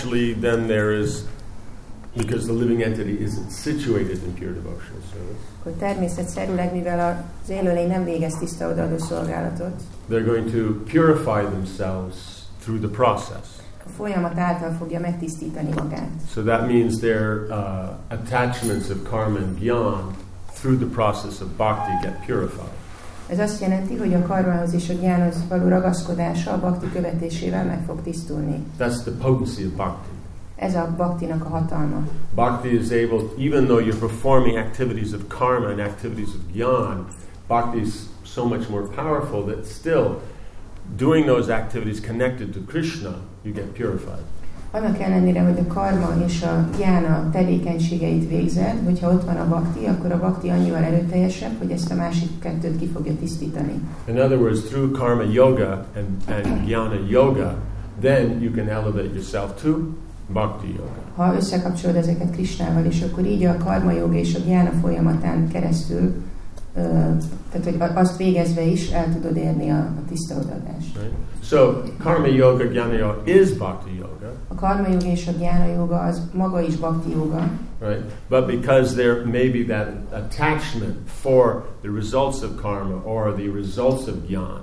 naturally, then there is, because the living entity isn't situated in pure devotional service, Hogy természetszerűleg, mivel az élőlény nem végez tiszta odaadó szolgálatot, they're going to purify themselves through the process. folyamat által fogja megtisztítani magát. So that means their uh, attachments of karma and gyan through the process of bhakti get purified. Ez azt jelenti, hogy a karmához és a gyánhoz való ragaszkodása a bakti követésével meg fog tisztulni. That's the potency of bhakti. Ez a baktinak a hatalma. Bhakti is able, even though you're performing activities of karma and activities of gyan, bhakti is so much more powerful that still doing those activities connected to Krishna, you get purified. Annak ellenére, hogy a karma és a gyána tevékenységeit végzed, hogyha ott van a bakti, akkor a bakti annyival erőteljesebb, hogy ezt a másik kettőt ki fogja tisztítani. In other words, through karma yoga and, and jnana yoga, then you can elevate yourself to bhakti yoga. Ha összekapcsolod ezeket Krisnával, és akkor így a karma joga és a gyána folyamatán keresztül, ö, tehát hogy azt végezve is el tudod érni a, a tiszta odaadást. Right? So karma yoga, jnana yoga is bhakti yoga, karma joga és a gyána joga az maga is bakti joga, right? But because there may be that attachment for the results of karma or the results of gyan,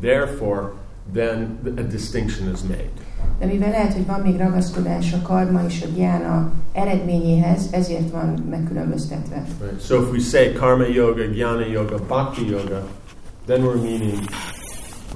therefore, then a distinction is made. de mivel lehet, hogy van még ragaszkodás a karma és a gyána eredményéhez, ezért van megkülönböztetve. Right? So if we say karma yoga, jnana yoga, bhakti yoga, then we're meaning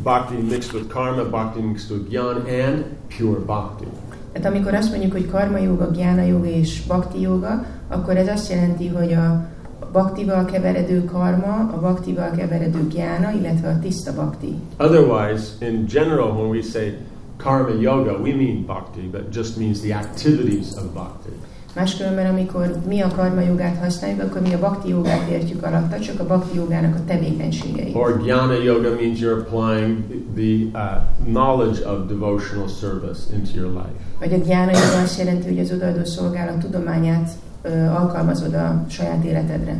bhakti mixed with karma, bhakti mixed with gyan, and pure bhakti. Tehát amikor azt mondjuk, hogy karma joga, gyána joga és bakti joga, akkor ez azt jelenti, hogy a baktival keveredő karma, a baktival keveredő gyána, illetve a tiszta bakti. Otherwise, in general, when we say karma yoga, we mean bhakti, but just means the activities of bhakti. Máskülönben, amikor mi a karma jogát használjuk, akkor mi a bakti jogát értjük alatta, csak a bakti jogának a tevékenységei. Or jnana yoga means you're applying the uh, knowledge of devotional service into your life. Vagy a gyána joga azt jelenti, hogy az odaadó szolgálat tudományát ö, alkalmazod a saját életedre.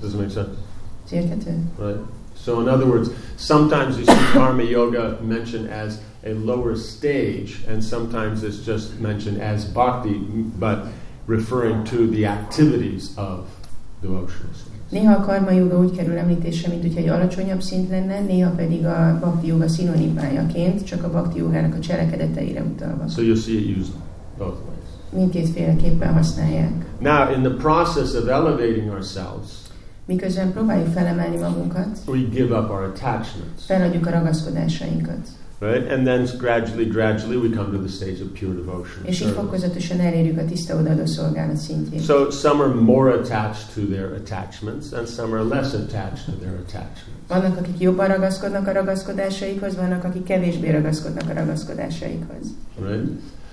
Does it make sense? Ez érthető? Right? So, in other words, sometimes you see karma yoga mentioned as a lower stage, and sometimes it's just mentioned as bhakti, but referring to the activities of devotional service. Néha a karma joga úgy kerül említésre, mint hogyha egy alacsonyabb szint lenne, néha pedig a bakti joga szinonimájaként, csak a bakti jogának a cselekedeteire utalva. So you'll see it used both ways. Mindkétféleképpen használják. Now, in the process of elevating ourselves, Miközben próbáljuk felemelni magunkat, we give up our attachments, feladjuk a ragaszkodásainkat. Right? And then gradually, gradually, we come to the stage of pure devotion. És így fokozatosan elérjük a tiszta odaadó szolgálat szintjét. So some are more attached to their attachments, and some are less attached to their attachments. Vannak, akik jobban ragaszkodnak a ragaszkodásaikhoz, vannak, akik kevésbé ragaszkodnak a ragaszkodásaikhoz. Right?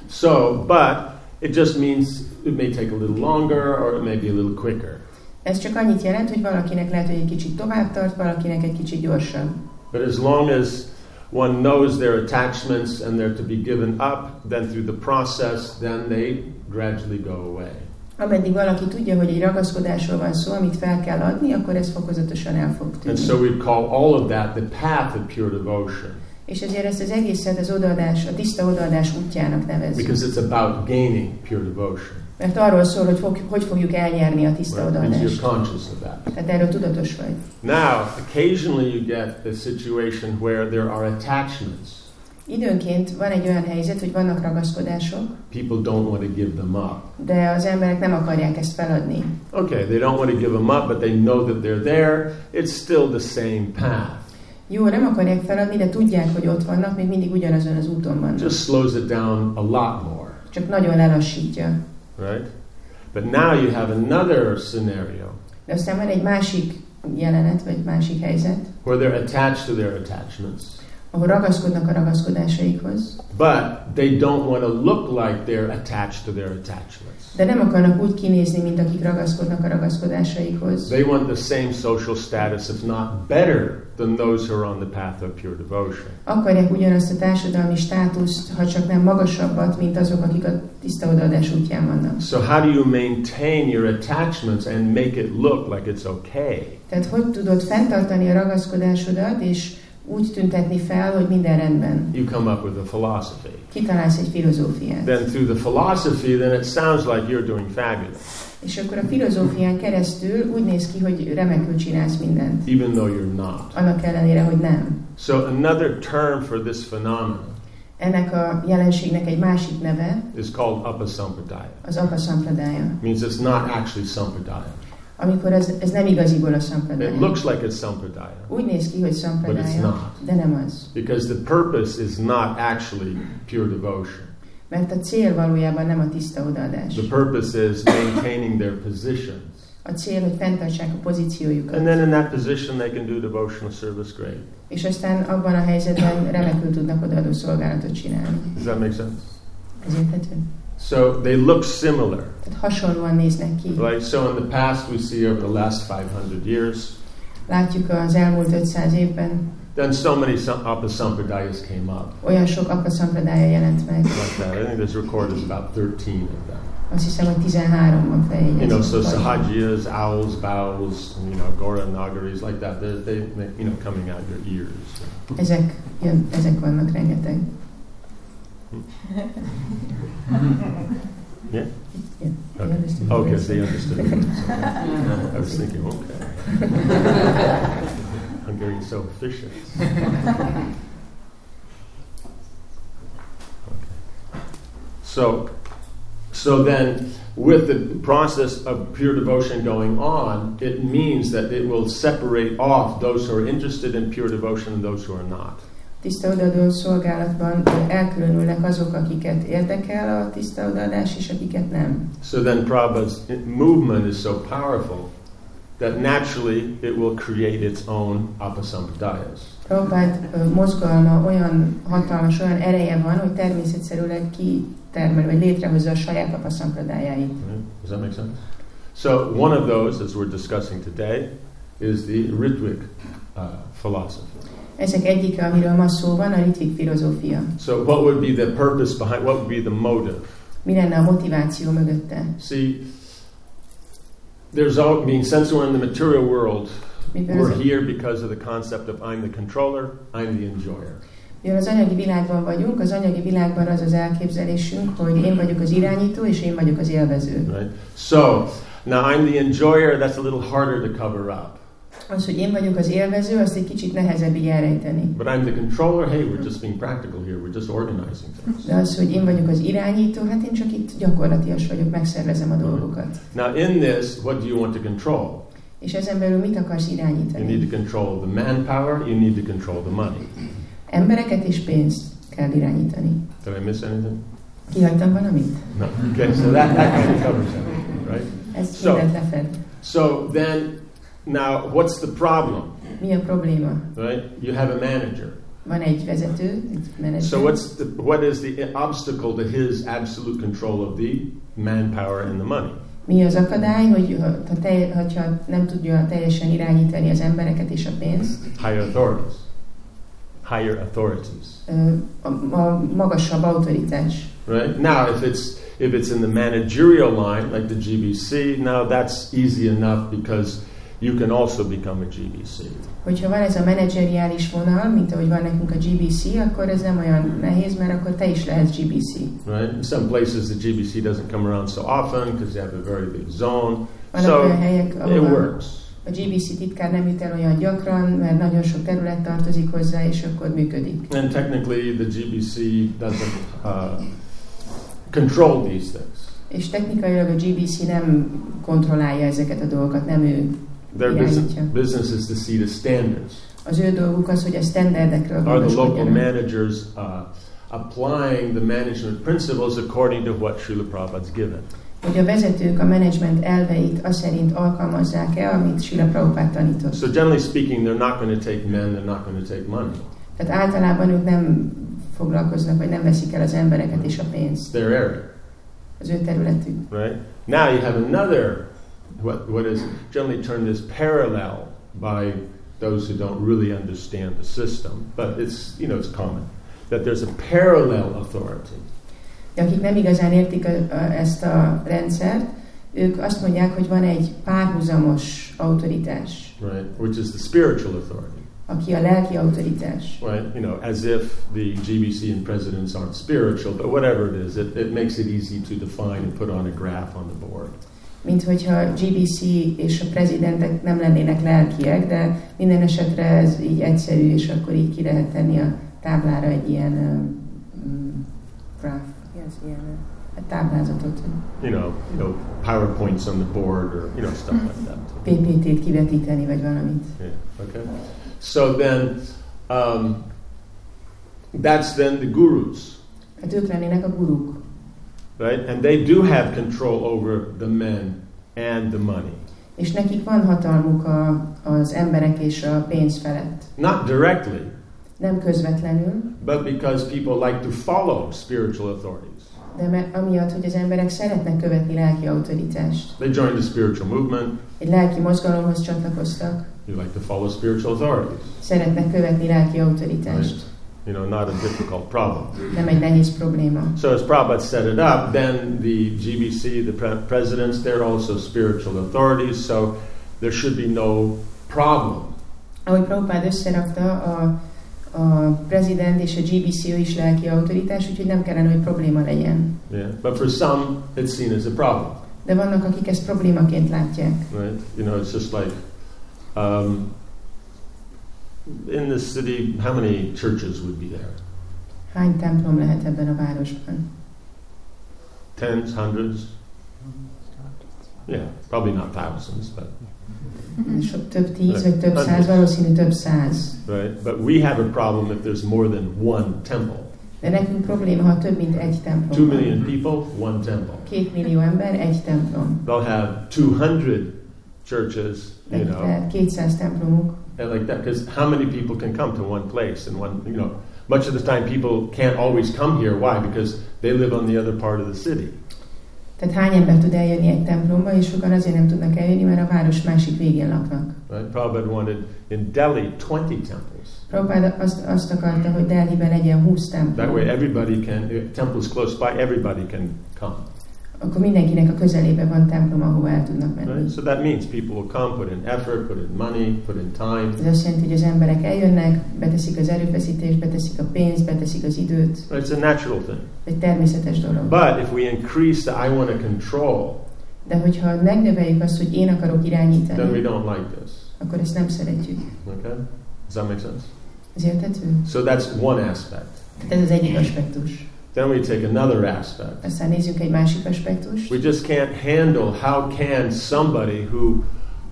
So, but it just means it may take a little longer, or it may be a little quicker. Ez csak annyit jelent, hogy valakinek lehet, hogy egy kicsit tovább tart, valakinek egy kicsit gyorsabb. But as long as one knows their attachments and they're to be given up, then through the process, then they gradually go away. Ameddig valaki tudja, hogy egy ragaszkodásról van szó, amit fel kell adni, akkor ez fokozatosan el fog And so we'd call all of that the path of pure devotion, És ezért ezt az egészet az odaadás, a tiszta odaadás útjának nevezzük. because it's about gaining pure devotion. Mert arról szól, hogy fog, hogy fogjuk elnyerni a tiszta Right? Odaadást. you're conscious of that. Tehát erről tudatos vagy. Now, occasionally you get the situation where there are attachments. Időnként van egy olyan helyzet, hogy vannak ragaszkodások, People don't want to give them up. de az emberek nem akarják ezt feladni. Okay, they don't want to give them up, but they know that they're there. It's still the same path. Jó, nem akarják feladni, de tudják, hogy ott vannak, még mindig ugyanazon az úton vannak. Just slows it down a lot more, Csak nagyon lelassítja. Right? But now you have another scenario De aztán van egy másik jelenet, vagy másik helyzet, where they're attached to their attachments, ahol ragaszkodnak a ragaszkodásaikhoz, but they don't want to look like they're attached to their attachments. de nem akarnak úgy kinézni, mint akik ragaszkodnak a ragaszkodásaikhoz. They want the same social status, if not better, than those who are on the path of pure devotion. Akarják ugyanazt a társadalmi státuszt, ha csak nem magasabbat, mint azok, akik a tiszta odaadás útján vannak. So, how do you maintain your attachments and make it look like it's okay? Tehát hogy tudod fenntartani a ragaszkodásodat, és úgy tüntetni fel, hogy minden rendben. You come up with a philosophy. Kitalálsz egy filozófiát. Then through the philosophy, then it sounds like you're doing fabulous, És akkor a filozófián keresztül úgy néz ki, hogy remekül csinálsz mindent. even though you're not. Annak ellenére, hogy nem. So another term for this phenomenon Ennek a jelenségnek egy másik neve is called upasampradaya. az apa sampradája. means it's not actually sampradaya. Amikor ez, ez nem igaziból a It sampradája. looks like it's sampradaya Úgy néz ki, hogy But it's not. de nem az. because the purpose is not actually pure devotion. Mert a cél valójában nem a tiszta odaadás. The purpose is maintaining their positions. A cél, hogy fenntartsák a pozíciójukat. And then in that position, they can do devotional service great. És aztán abban a helyzetben remekül tudnak odaadó szolgálatot csinálni. Does that make sense? Ez érthető? So they look similar. Tehát hasonlóan néznek ki. Right? So in the past, we see over the last 500 years, Látjuk az elmúlt 500 évben, then so many sam- upasampradayas came up olyan sok apa szampradája jelent meg. like that. I think there's recorded about 13 of them. Azt hiszem, hogy 13 van You know, so feljegyezve. sahajiyas, owls, bows, you know, gora nagaris, like that. They're, they, they, you know, coming out your ears. Ezek, jön, ezek vannak rengeteg. Yeah. Yeah. Okay. Understand? Okay, so they understood. I was thinking, okay. I'm getting so efficient. Okay. So, so then, with the process of pure devotion going on, it means that it will separate off those who are interested in pure devotion and those who are not. Tiszta odaadó szolgálatban elkülönülnek azok, akiket érdekel a tiszta odaadás, és akiket nem. So then Prabhupada's movement is so powerful that naturally it will create its own apasampradayas. Prabhupád mozgalma olyan hatalmas, olyan ereje van, hogy természetszerűleg kitermel, vagy létrehozza a saját apa szampradájáit. Right? Does that make sense? So one of those, as we're discussing today, is the Ritwik uh, philosophy. Ezek egyike, amiről ma szó van, a ritvik filozófia. So what would be the purpose behind, what would be the motive? Mi lenne a motiváció mögötte? See, there's all, mean, since we're in the material world, Mivel we're az, here because of the concept of I'm the controller, I'm the enjoyer. mivel az anyagi világban vagyunk, az anyagi világban az az elképzelésünk, hogy én vagyok az irányító, és én vagyok az élvező. Right? So, now I'm the enjoyer, that's a little harder to cover up. Az, hogy én vagyok az élvező, azt egy kicsit nehezebb így elrejteni. But I'm the controller, hey, we're just being practical here, we're just organizing things. De az, hogy én vagyok az irányító, hát én csak itt gyakorlatias vagyok, megszervezem a dolgokat. Now, in this, what do you want to control? És ezen belül mit akarsz You irányítani? need to control the manpower, you need to control the money. Embereket és pénzt kell irányítani. Did I miss anything? Kihagytam valamit? No. Okay, so that, that kind of covers everything, right? Ez So- lefed. So then, now, what's the problem, Mi a probléma? right? You have a manager. Van egy vezető, egy menedzser. So what's the, what is the obstacle to his absolute control of the manpower and the money? Mi az akadály, hogy ha, ha te, hogyha nem tudja teljesen irányítani az embereket és a pénzt, Higher authorities. Higher authorities. a, a magasabb autoritás. Right? Now, if it's if it's in the managerial line, like the GBC, now that's easy enough because you can also become a GBC. Hogyha van ez a menedzseriális vonal, mint ahogy van nekünk a GBC, akkor ez nem olyan nehéz, mert akkor te is lehetsz GBC. Right? In some places, the GBC doesn't come around so often because they have a very big zone. Vannak So olyan helyek, it works. a GBC titkár nem jut el olyan gyakran, mert nagyon sok terület tartozik hozzá, és akkor működik. And technically, the GBC doesn't uh, control these things. És technikailag a GBC nem kontrollálja ezeket a dolgokat, nem ő. Their business, business is to see the standards. Az ő dolguk az, hogy a standardekről Are the local managers uh, applying the management principles according to what Srila Prabhupada's given? Hogy a vezetők a menedzsment elveit azt szerint alkalmazzák-e, amit Sila Prabhupád tanított. So generally speaking, they're not going to take men, they're not going to take money. Tehát általában ők nem foglalkoznak, vagy nem veszik el az embereket és a pénzt. Their area, Az ő területük. right? Now you have another, what, what is generally termed as parallel by those who don't really understand the system, but it's, you know, it's common, that there's a parallel authority. De akik nem igazán értik a, a, ezt a rendszert, ők azt mondják, hogy van egy párhuzamos autoritás, right? Which is the spiritual authority. aki a lelki autoritás. Right? You know, as if the GBC and presidents aren't spiritual, but whatever it is, it, it makes it easy to define and put on a graph on the board. Mint hogyha a GBC és a prezidentek nem lennének lelkiek, de minden esetre ez így egyszerű, és akkor így ki lehet tenni a táblára egy ilyen um, graph, yes, ilyen uh, táblázatot. You know, you know, PowerPoints on the board or, you know, stuff like that. PPT-t kivetíteni, vagy valamit. Yeah, okay. So then, um, that's then the gurus, Hát ők lennének a guruk. Right? And they do have control over the men and the money. És nekik van hatalmuk a, az emberek és a pénz felett. Not directly, Nem közvetlenül, but because people like to follow spiritual authorities. de me- amiatt, hogy az emberek szeretnek követni lelki autoritást. They joined the spiritual movement. Egy lelki mozgalomhoz csatlakoztak, You like to follow spiritual authorities. szeretnek követni lelki autoritást. You know, not a difficult problem. Nem egy nehéz probléma. So as Prabhupada set it up, then the GBC, the pre- presidents, they're also spiritual authorities, so there should be no problem. Ahogy Prabhupád összerakta, a, a prezident és a GBC is lelki autoritás, úgyhogy nem kellene, hogy probléma legyen. Yeah. But for some, it's seen as a problem, De vannak, akik ezt problémaként látják. right? You know, it's just like um, in the city, how many churches would be there? Hány templom lehet ebben a városban? Tens, hundreds? Yeah, probably not thousands, but Sok, több tíz, vagy több száz, valószínű több száz. right. But we have a problem if there's more than one temple. De nekünk probléma, ha több mint egy Two templom million van. people, one temple. Két millió ember, egy templom. They'll have 200 churches, you know, lehet 200 templomuk. Like that. Because how many people can come to one place and one, you know, much of the time people can't always come here. Why? Because they live on the other part of the city. Tehát hány ember tud eljönni egy templomba, és sokan azért nem tudnak eljönni, mert a város másik végén laknak. Right? Prabhupada wanted in Delhi 20 temples. Prabhupád azt, azt akarta, hogy Delhiben legyen 20 That way, everybody can. Temples close by, everybody can come. Akkor mindenkinek a közelében van templom, ahova el tudnak menni. Right? So that means people will come, put in effort, put in money, put in time. Ez azt jelenti, hogy az emberek eljönnek, beteszik az erőfeszítést, beteszik a pénzt, beteszik az időt. Right? It's a natural thing. Egy természetes dolog. But if we increase the I want to control, De hogyha megnöveljük azt, hogy én akarok then we irányítani, don't like this. akkor ezt nem szeretjük. Okay? Does that make sense? Ez érthető? So that's one aspect. Tehát ez az egyik aspektus. Then we take another aspect. Aztán nézzük egy másik aspektust. We just can't handle how can somebody who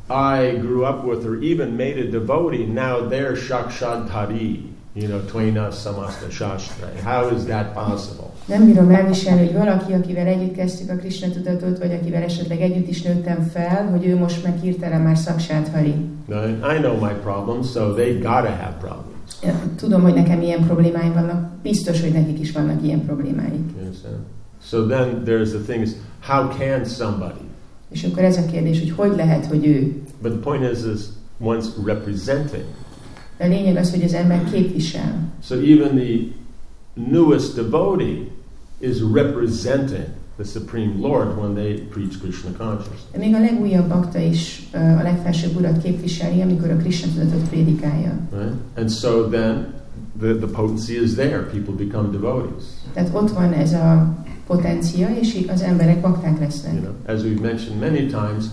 I grew up with or even made a devotee, now they're Shakshadhari, you know, Twaina Samasta Shastra. How is that possible? Nem bírom elviselni, hogy valaki, akivel együtt kezdtük a Krishna tudatot, vagy akivel esetleg együtt is nőttem fel, hogy ő most meg hirtelen már szaksát hari. I know my problems, so they gotta have problems. Tudom, hogy nekem ilyen problémáim vannak, biztos, hogy nekik is vannak ilyen problémáik. So then there's the thing is, how can somebody? És akkor ez a kérdés, hogy hogy lehet, hogy ő. But the point is, is one's representing. De a lényeg az, hogy az ember képvisel. So even the newest devotee is representing the Supreme Lord when they preach Krishna consciousness. De még a legújabb bakta is a legfelsőbb urat képviseli, amikor a Krishna tudatot prédikálja. Right? And so then the, the potency is there. People become devotees. Tehát ott van ez a potencia, és az emberek bakták lesznek. You know, as we've mentioned many times,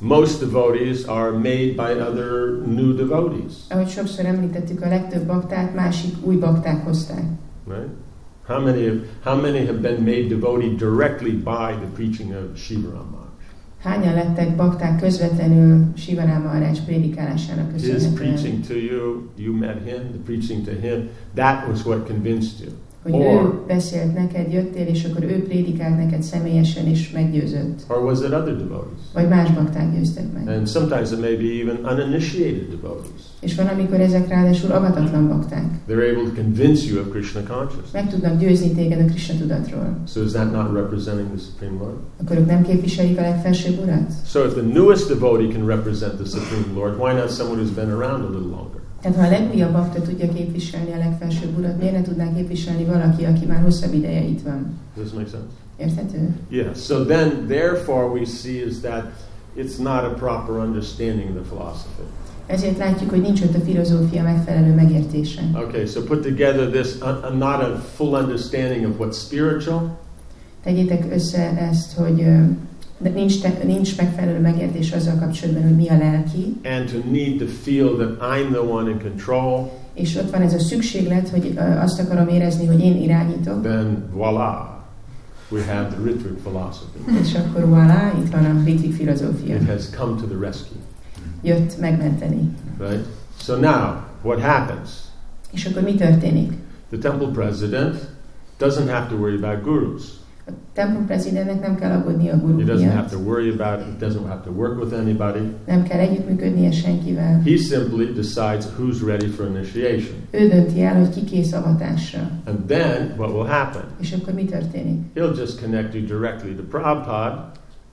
most devotees are made by other new devotees. Ahogy sokszor említettük, a legtöbb baktát másik új bakták hozták. Right? How many have, how many have been made devotee directly by the preaching of Shiva Maharaj? Hányan lettek bakták közvetlenül Sivarama Maharaj prédikálásának His köszönhetően? preaching to you, you met him, the preaching to him, that was what convinced you. Hogy Or- ő beszélt neked, jöttél, és akkor ő prédikált neked személyesen, és meggyőzött. Or was it other devotees? Vagy más bakták győztek meg. And sometimes it may be even uninitiated devotees. És van, amikor ezek ráadásul avatatlan bakták. They're able to convince you of Krishna consciousness. Meg tudnak győzni téged a Krishna tudatról. So is that not representing the Supreme Lord? Akkor ők nem képviselik a legfelsőbb urat? So if the newest devotee can represent the Supreme Lord, why not someone who's been around a little longer? Tehát ha a legújabb bakta tudja képviselni a legfelsőbb urat, miért ne tudná képviselni valaki, aki már hosszabb ideje itt van? Does this make sense? Érthető? Yes. So then, therefore, we see is that it's not a proper understanding of the philosophy. Ezért látjuk, hogy nincs ott a filozófia megfelelő megértése. Okay, so put together this uh, uh, not a full understanding of what's spiritual, Tegyétek össze ezt, hogy de nincs, te, nincs megfelelő megértés azzal kapcsolatban, hogy mi a lelki, and to need to feel that I'm the one in control, és ott van ez a szükséglet, hogy azt akarom érezni, hogy én irányítok, then voila, we have the Ritwik philosophy. és akkor voilà, itt van a ritik filozófia. It has come to the rescue, Jött megmenteni. right? So now, what happens? És akkor mi történik? The temple president doesn't have to worry about gurus. A templom prezidentnek nem kell aggódni a He gurú doesn't have to worry about it. He doesn't have to work with anybody. nem kell együttműködnie senkivel. He simply decides who's ready for initiation. Ő dönti el, hogy ki kész avatásra. And then what will happen? És akkor mi történik? He'll just connect you directly to Prabhupada.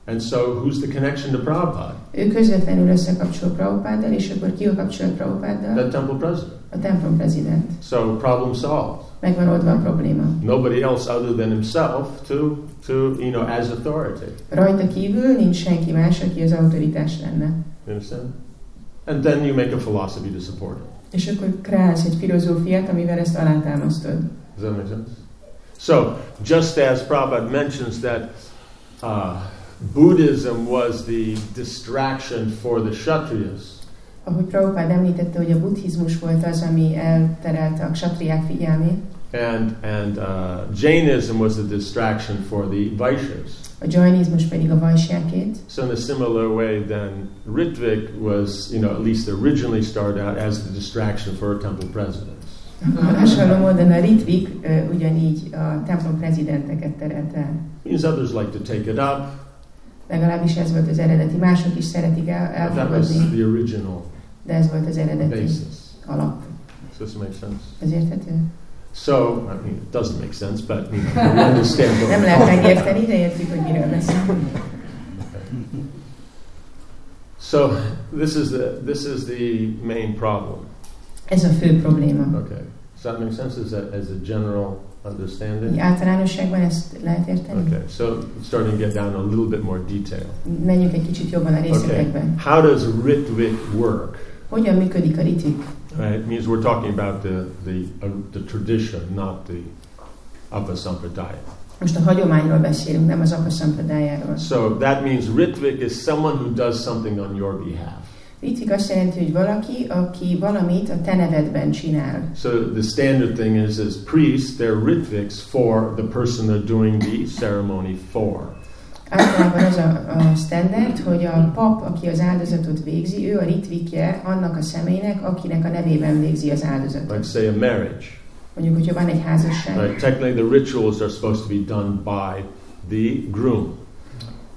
And so who's the connection to Prabhupada? Ő közvetlenül összekapcsol Prabhupáddal, és akkor ki a kapcsolat Prabhupáddal? The temple president. A templom prezident. So problem solved. Meg van oldva a probléma. Nobody else other than himself to, to you know, as authority. Rajta kívül nincs senki más, aki az autoritás lenne. You understand? And then you make a philosophy to support it. És akkor kreálsz egy filozófiát, amivel ezt alátámasztod. Does that make sense? So, just as Prabhupada mentions that uh, Buddhism was the distraction for the Kshatriyas, Ahogy Prabhupád említette, hogy a buddhizmus volt az, ami elterelte a satriák figyelmét, and, and uh, Jainism was a distraction for the Vaishyas. a jainizmus pedig a vajsjákét. So, in a similar way, then Ritvik was, you know, at least originally started out as the distraction for temple presidents. Hasonló módon a ritvik ö, ugyanígy a templom prezidenteket terelte el. Means others like to take it up, Legalábbis ez volt az eredeti. Mások is szeretik el, elfogadni, the original de ez volt az eredeti basis. alap. Does this make sense? Ez érthető? So, I mean, it doesn't make sense, but you know, we understand what Nem lehet megérteni, de értjük, hogy miről beszélünk. So, this is the this is the main problem. Ez a fő probléma. Okay, does that make sense? Is that as a general understanding? általánosságban ezt lehet érteni? Okay, so starting to get down a little bit more detail. Menjünk egy kicsit jobban a Okay, how does Ritvik work? Hogyan működik a ritvik? Right, it means we're talking about the the uh, the tradition, not the Apasampradaya. Most a hagyományról beszélünk, nem az akasampradájáról. So that means Ritvik is someone who does something on your behalf. Ritvik azt jelenti, hogy valaki, aki valamit a te nevedben csinál. So the standard thing is, as priests, they're Ritviks for the person they're doing the ceremony for. Általában az a, a standard, hogy a pap, aki az áldozatot végzi, ő a ritvikje annak a személynek, akinek a nevében végzi az áldozatot. Like say a marriage. Mondjuk, hogyha van egy házasság, Right? Technically, the rituals are supposed to be done by the groom.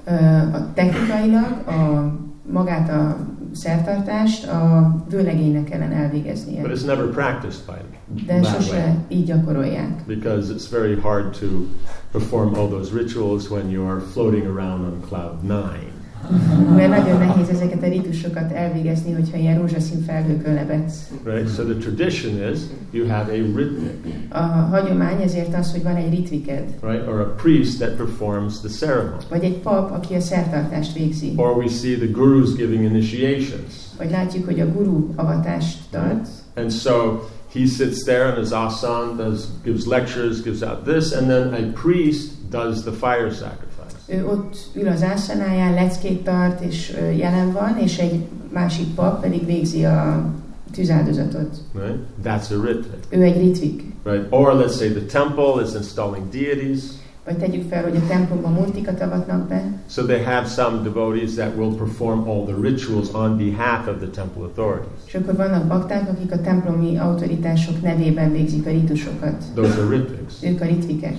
ö, a technikailag a, magát a szertartást a vőlegénynek kellene elvégeznie. But it's never practiced by them De that way. sose így gyakorolják. because it's very hard to perform all those rituals when you're floating around on cloud nine. Mert nagyon nehéz ezeket a ritusokat elvégezni, hogyha ilyen rózsaszín felhőkön lebegsz. Right? So the tradition is you have a Ritvik, A hagyomány ezért az, hogy van egy ritviked, right? Or a priest that performs the ceremony. vagy egy pap, aki a szertartást végzi. Or we see the gurus giving initiations. Vagy látjuk, hogy a guru avatást tart, And so he sits there in his asana, does, gives lectures, gives out this, and then a priest does the fire sacrifice. Ő ott ül az ásanáján, leckét tart, és jelen van, és egy másik pap pedig végzi a tűzáldozatot. Right? That's a ritvik. Ő egy ritvik. Right? Or let's say the temple is installing deities. Vagy tegyük fel, hogy a templomban multikat avatnak be, So they have some devotees that will perform all the rituals on behalf of the temple authorities. és akkor vannak bakták, akik a templomi autoritások nevében végzik a ritusokat. Those are ritviks. Ők a ritvikek.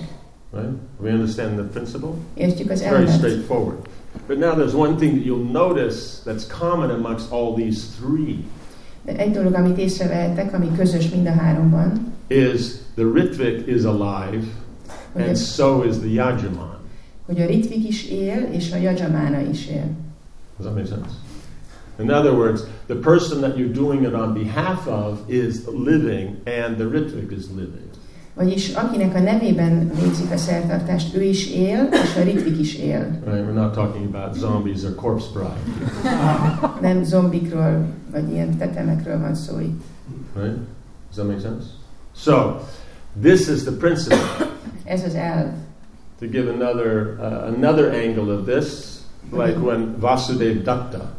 Right? We understand the principle? Értjük az It's very straightforward. But now there's one thing that you'll notice that's common amongst all these three De egy dolog, amit észrevehettek, ami közös mind a háromban, is the ritvik is alive hogy and a, so is the yajaman. hogy a ritvik is él, és a jajamána is él. Does that make sense? In other words, the person that you're doing it on behalf of is living and the ritvik is living. Vagyis akinek a nevében végzik a szertartást, ő is él, és a ritvik is él. Right? We're not talking about zombies or corpse bride. Nem zombikról, vagy ilyen tetemekről van szó itt. Right? Does that make sense? So, this is the principle. Ez az elv. To give another uh, another angle of this, like when Vasudev Datta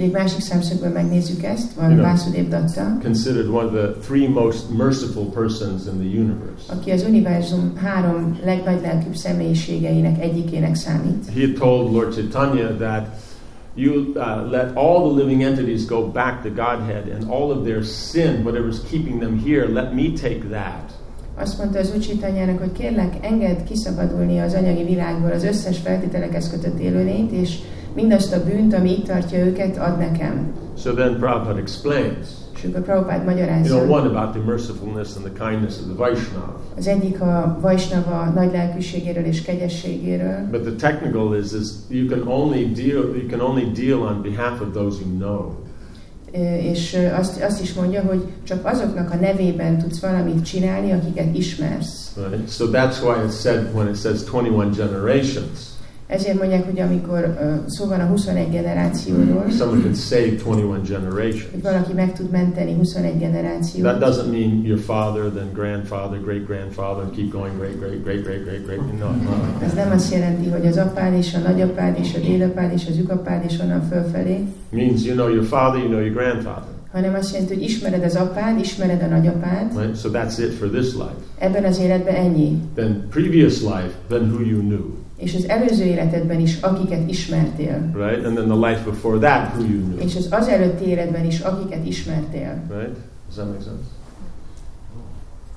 egy másik szemszögből megnézzük ezt, van Igen. Vászudév Datta, considered one of the three most merciful persons in the universe. aki az univerzum három legnagylelkűbb személyiségeinek egyikének számít. He had told Lord Chaitanya that you uh, let all the living entities go back to Godhead, and all of their sin, whatever's keeping them here, let me take that. Azt mondta az Ucsitanyának, hogy kérlek, engedd kiszabadulni az anyagi világból az összes feltételekhez kötött élőlényt, és mindazt a bűnt, ami itt tartja őket, ad nekem. So then Prabhupada explains, És akkor Prabhupád you know, magyarázza. one about the mercifulness and the kindness of the Vaishnava. Az egyik a Vajsnava nagy lelkűségéről és kegyességéről, But the technical is, is you can only deal you can only deal on behalf of those you know. És azt, azt is mondja, hogy csak azoknak a nevében tudsz valamit csinálni, akiket ismersz. Right? So that's why it's said when it says 21 generations, Ezért mondják, hogy amikor ö, szó van a 21 generációról, someone can save 21 hogy generations. valaki meg tud menteni 21 generációt, That doesn't mean your father, then grandfather, great grandfather, and keep going, great, great, great, great, great, great. No, no. Ez nem azt jelenti, hogy az apád és a nagyapád és a dédapád és az ükapád és onnan fölfelé, means you know your father, you know your grandfather. hanem azt jelenti, hogy ismered az apád, ismered a nagyapád, Right? So that's it for this life. ebben az életben ennyi. Then previous life, then who you knew. És az előző életedben is, akiket ismertél. Right? And then the life before that, who you knew. És az az előtti életben is, akiket ismertél. Right? Does that make sense?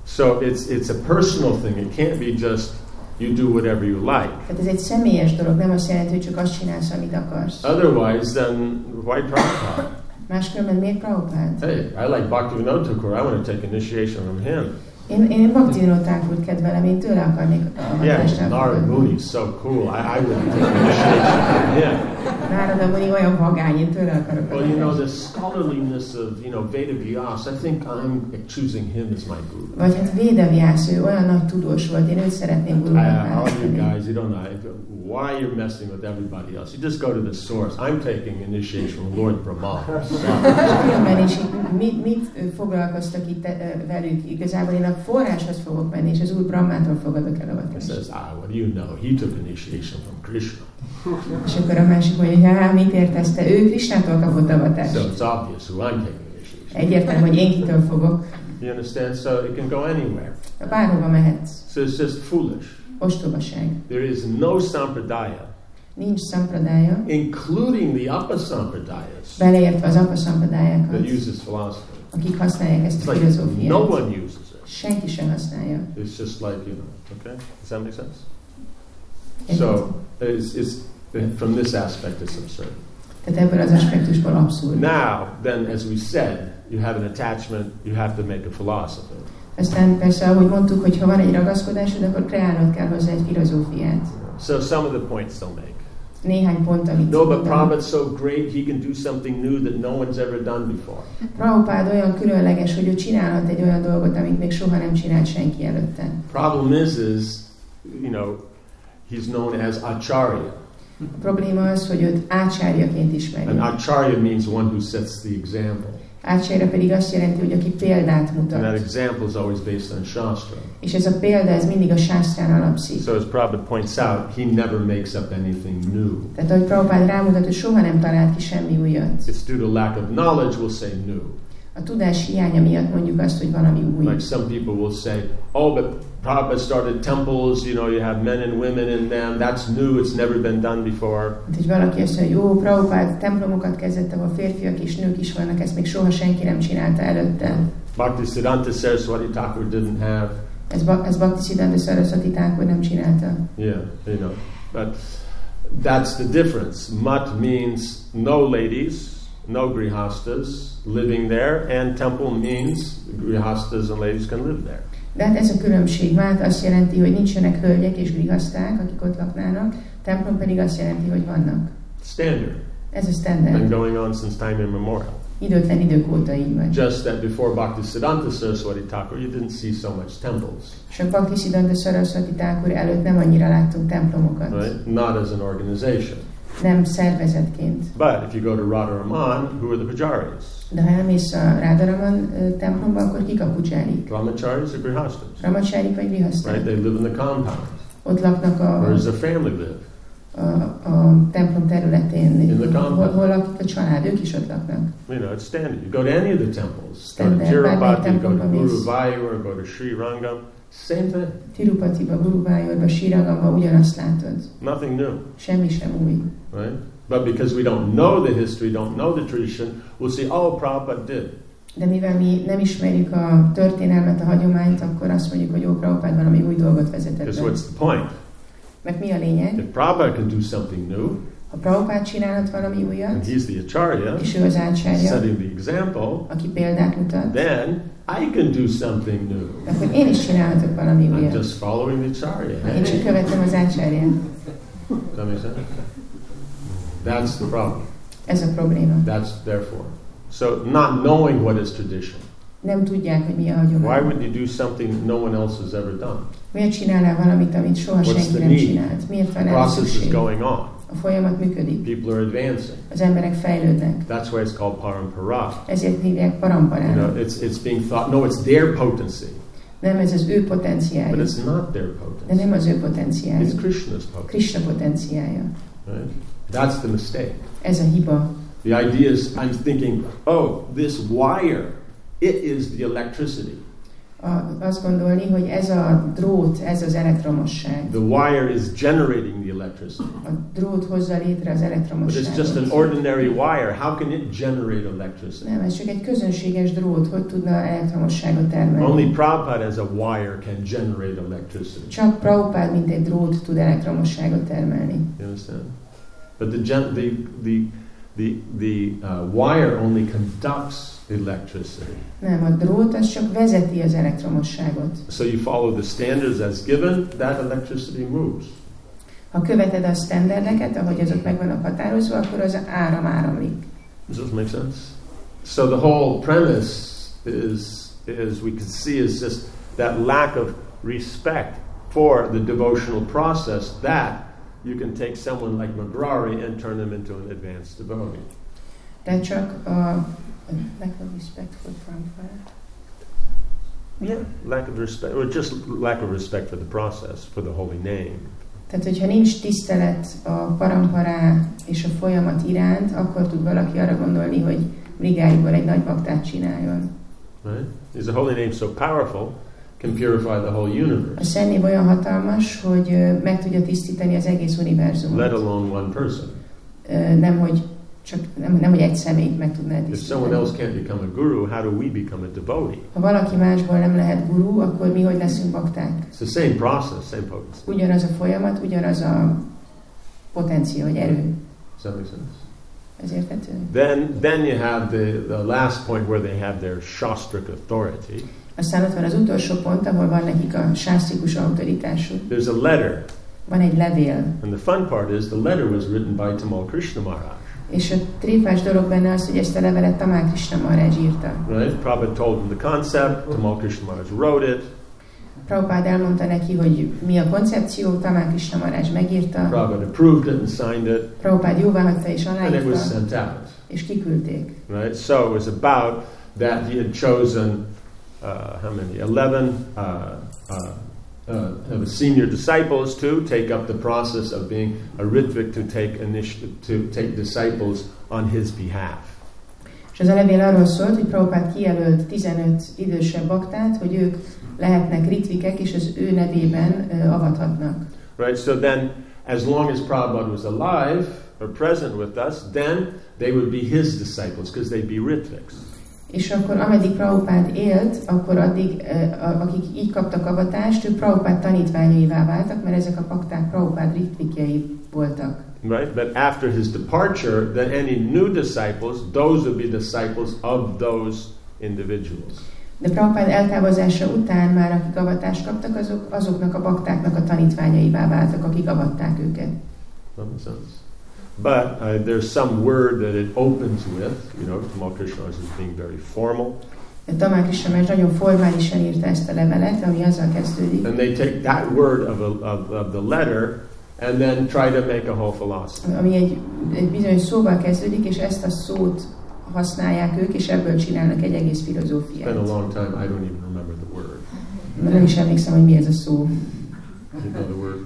So it's it's a personal thing. It can't be just you do whatever you like. Tehát ez egy személyes dolog, nem azt jelenti, hogy csak azt csinálsz, amit akarsz. Otherwise, then why Prabhupada? Máskülönben miért Prabhupád? hey, I like Bhaktivinoda Thakur. I want to take initiation from him. Én, én Bhakti Vinod kedvelem, én tőle akarnék a Yeah, hatást Narad elfogadni. Muni is so cool. I, I would him. Nárada Muni olyan vagány, én tőle akarok Well, you know, the scholarliness of, you know, Veda Vyas, I think I'm choosing him as my guru. Vagy hát Védeviász, ő olyan nagy tudós volt, én őt szeretném Uh, gurunak all you guys, you don't know why you're messing with everybody else. You just go to the source. I'm taking initiation from Lord Brahma. Különben is mit, mit foglalkoztak itt ö, velük? Igazából én a forráshoz fogok menni, és az úr Brahmától fogadok el He says, ah, what do you know? He took initiation from Krishna. És akkor a másik mondja, hogy hát mit értesz te? Ő Krisnától kapott avatást. So it's obvious who I'm taking initiation. Egyértelmű, hogy én kitől fogok. You understand? So it can go anywhere. Bárhova mehetsz. So it's just foolish. Ostobaság. There is no sampradaya, Nincs szampradája, including the Upper Sampradayas, beleértve az apa that uses philosophy. akik használják ezt It's a like no one uses it. Senki sem használja. It's just like, you know, okay? Does that make sense? So it's, it's, from this aspect, it's absurd. Tehát ebből az aspektusból abszurd. Now, then, as we said, you have an attachment, you have to make a philosophy. Aztán persze, ahogy mondtuk, hogy ha van egy ragaszkodásod, akkor kreálnod kell hozzá egy filozófiát. So some of the points they'll make. Néhány pont, amit No, but. Prabhupada's so great, he can do something new that no one's ever done before. Prabhupád olyan különleges, hogy ő csinálhat egy olyan dolgot, amit még soha nem csinált senki előtte. Problem is, is, you know, he's known as Acharya. A probléma az, hogy őt ácsárjaként And ismeri. Acharya means one who sets the example. Ácsárja pedig azt jelenti, hogy aki példát And that mutat. example is always based on Shastra. És ez a példa, ez mindig a sásztrán alapszik. So as Prabhupada points out, he never makes up anything new. Tehát ahogy Prabhupád rámutat, hogy soha nem talált ki semmi újat. It's due to lack of knowledge, we'll say new. A tudás hiánya miatt mondjuk azt, hogy valami új. Like some people will say, oh, but Prabhupada started temples, you know, you have men and women in them, that's new, it's never been done before. Hát, hogy valaki azt mondja, jó, Prabhupád templomokat kezdett, ahol férfiak és nők is vannak, ezt még soha senki nem csinálta előtte. Bhakti Siddhanta Saraswati Thakur didn't have. Ez, ba- ez Bhakti Siddhanta Saraswati Thakur nem csinálta. Yeah, you know. But that's the difference. Mat means no ladies, no grihastas living there, and temple means grihastas and ladies can live there. De hát ez a különbség. Mát azt jelenti, hogy nincsenek hölgyek és grihaszták, akik ott laknának, templom pedig azt jelenti, hogy vannak. Standard. Ez a Been standard. going on since time immemorial. Időtlen idők óta így van. Just that before Bhaktisiddhanta Saraswati Thakur, you didn't see so much temples, És a Bhaktisiddhanta Saraswati Thakur előtt nem annyira láttunk templomokat. right? Not as an organization. Nem szervezetként. But if you go to Radharaman, who are the pujaris? De ha elmész a Rádaraman ö, templomba, akkor kik a pucsárik? Brahmacharis or grihastas? Ramacsárik vagy Right? vihaszták? They live in the compound. Ott laknak a, Where does their family live? a, a templom területén. The. Hol, hol lakik a család? Ők is ott laknak. You know, it's standard. You go to any of the temples. Go to Standard. Tirupati, go to Temple Guru is- Vayur, go to Sri Rangam. Same thing. Tirupatiba, Guruvajorba, Sírangamba ugyanazt látod. Nothing new. Semmi sem új. Right? But because we don't know the history, don't know the tradition, we'll see, oh, Prabhupada did. De mivel mi nem ismerjük a történelmet, a hagyományt, akkor azt mondjuk, hogy ó, Prabhupád valami új dolgot vezetett Because be. what's the point? Meg mi a lényeg? If Prabhupada can do something new, Ha Prabhupád csinálhat valami and újat, he's the acharya, és ő az ácsárja, setting the example, aki példát mutat, then I can do something new. akkor én is csinálhatok valami I'm újat. just following the acharya. Én csak követem az ácsárját. Does that make sense? That's the problem. Ez a probléma. That's therefore. So not knowing what is tradition. Nem tudják, hogy mi a Why would you do something no one else has ever done? Miért csinálnál valamit, amit soha What's senki the nem csinált? Miért van erre process is going on. A folyamat működik. People are advancing. Az emberek fejlődnek. That's why it's called parampara. Ezért hívják You paramparának. know, it's it's being thought. No, it's their potency, Nem ez az ő but potenciája. it's not their De potency. nem az ő. It's Krishna's potency. Krishna potenciája. Right? That's the mistake. Ez a hiba. The idea is, I'm thinking, oh, this wire, it is the electricity. A, azt gondolni, hogy ez a drót, ez az elektromosság. The wire is generating the electricity. A drót hozza létre az But it's elektromosságot. just an ordinary wire. How can it generate electricity? Nem, ez csak egy közönséges drót, hogy tudna elektromosságot termelni. Only Prabhupada as a wire can generate electricity. Csak Prabhupád, mint egy drót tud elektromosságot termelni. You understand? But the gen- the the the, the uh, wire only conducts electricity. Nem, a drót az csak vezeti az elektromosságot. So you follow the standards as given, that electricity moves. Ha követed a standardeket, ahogy azok meg vannak határozva, akkor az áram áramlik. Does this make sense? So the whole premise is, is we can see, is just that lack of respect for the devotional process that you can take someone like Magrari and turn them into an advanced devotee. De csak a lack of respect for Prabhupada. Yeah, lack of respect, or just lack of respect for the process, for the holy name. Tehát, hogyha nincs tisztelet a parampará és a folyamat iránt, akkor tud valaki arra gondolni, hogy brigáiból egy nagy baktát csináljon. Right? Is the holy name so powerful, can purify the whole A universe, szennév olyan hatalmas, hogy meg tudja tisztítani az egész univerzumot. let alone one person. Nem, hogy csak nem, nem, hogy egy személyt meg tudná If someone else tisztítani. can't become a guru, how do we become a devotee? Ha valaki másból nem lehet gurú, akkor mi hogy leszünk bakták? It's the same process, same potency. Ugyanaz a folyamat, ugyanaz a potencia, vagy erő. Does that make sense? Then, then you have the, the last point where they have their shastric authority. Aztán ott van az utolsó pont, ahol van nekik a sásztrikus autoritásuk. There's a letter, Van egy levél, and the fun part is the letter was written by Tamal Krishna Maharaj. és a tréfás dolog benne az, hogy ezt a levelet Tamál Krishna Maharaj írta. Right? Prabhupada told him the concept. Tamal Krishna Maharaj wrote it. Prabhupád elmondta neki, hogy mi a koncepció, Tamál Krishna Maharaj megírta, Prabhupada approved it and signed it, Prabhupád jóváhagyta és and it was aláírta, sent out. és kiküldték. Right? So it was about that he had chosen uh, how many? Eleven uh, uh, uh, of his senior disciples to take up the process of being a ritvik to take initiative to take disciples on his behalf. És az a levél arról szólt, hogy Prabhupád kijelölt 15 idősebb baktát, hogy ők lehetnek ritvikek, és az ő nevében ö, avathatnak. Right? So then, as long as Prabhupada was alive or present with us, then they would be his disciples because they'd be ritviks. És akkor ameddig Prabhupád élt, akkor addig, akik így kaptak avatást, ők Prabhupád tanítványaivá váltak, mert ezek a pakták Prabhupád ritvikjei voltak. Right? But after his departure, then any new disciples, those would be disciples of those individuals. De Prabhupád eltávozása után már akik avatást kaptak, azok, azoknak a baktáknak a tanítványaivá váltak, akik avatták őket. That makes sense. But uh, there's some word that it opens with. You know, Tamal Krishna is being very formal. Tamás Krishna mert nagyon formálisan írta ezt a levelet, ami azzal kezdődik. And they take that word of, a, of, of the letter and then try to make a whole philosophy. Ami egy, egy bizonyos szóval kezdődik, és ezt a szót használják ők, és ebből csinálnak egy egész It's been a filozófiát. long time. I don't even remember the word. Nem is emlékszem, hogy mi ez a szó. You know the word?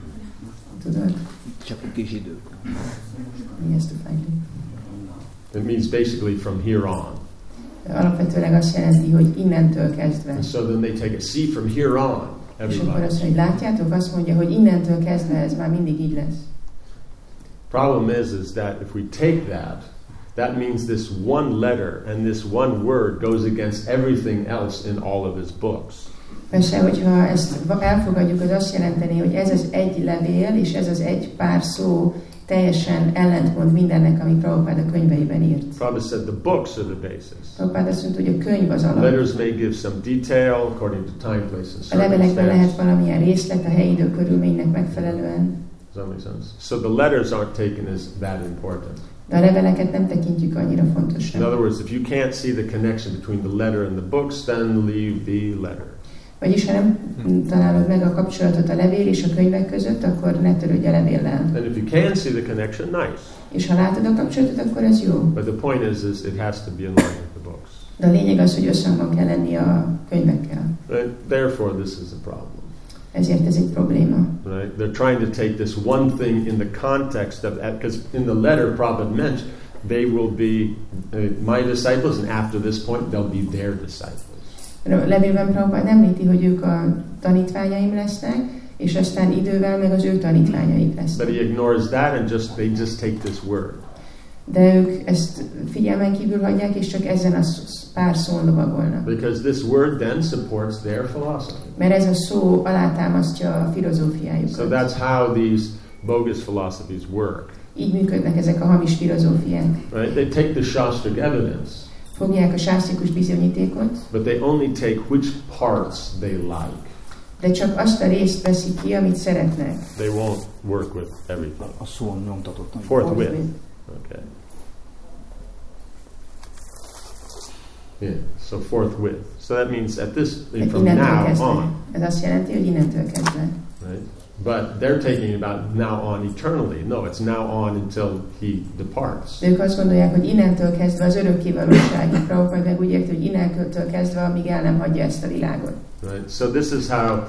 Tudod? Csak egy kis idő. Mi ezt it? Means basically from here on. Alapvetőleg azt jelenti, hogy innentől kezdve. And so then they take it. See, from here on, És akkor everybody. azt hogy látjátok, azt mondja, hogy innentől kezdve ez már mindig így lesz. Problem is, is that if we take that, that means this one letter and this one word goes against everything else in all of his books. Persze, hogyha ezt elfogadjuk, az azt jelenteni, hogy ez az egy levél, és ez az egy pár szó teljesen ellentmond mindennek, ami Prabhupád a könyveiben írt. Prabhupada said the books are the basis. Prabhupád azt mondta, hogy a könyv az alap. Letters may give some detail according to time, place, and A levelekben lehet circumstance. valamilyen részlet a helyi idő körülménynek megfelelően, Does that make sense? So the letters aren't taken as that important. de a leveleket nem tekintjük annyira In fontosnak. other words, if you can't see the connection between the letter and the books, then leave the letter. Vagyis, ha nem találod meg a kapcsolatot a levél és a könyvek között, akkor ne törődj a levéllel. And if you can see the connection, nice. És ha látod a kapcsolatot, akkor ez jó. But the point is, is it has to be in line with the books. De a lényeg az, hogy összhangban kell lenni a könyvekkel. And therefore, this is a problem. Ezért ez egy probléma. Right? They're trying to take this one thing in the context of because in the letter Prabhupada mentioned they will be uh, my disciples, and after this point they'll be their disciples. Levélben Prabhupád említi, hogy ők a tanítványaim lesznek, és aztán idővel meg az ő tanítványaik But lesznek. he ignores that and just they just take this word. De ők ezt figyelmen kívül hagyják, és csak ezen a pár szón lovagolnak. Because this word then supports their philosophy. Mert ez a szó alátámasztja a So filozófiájukat. that's how these bogus philosophies work. Így működnek ezek a hamis filozófiák. Right? They take the Shastric evidence, Fogják a sásztikus bizonyítékot, but they only take which parts they like. de csak azt a részt veszik ki, amit szeretnek. They won't work with everything. A szón nyomtatottan. Forthwith. Okay. Yeah, so forthwith. So that means at this, from now on, Ez azt jelenti, hogy innentől kezdve. right? But they're taking about now on eternally. No, it's now on until he departs. De ők azt gondolják, hogy innentől kezdve az örökkévalósági Prabhupád meg úgy érti, hogy innentől kezdve, amíg el nem hagyja ezt a világot. Right? So this is how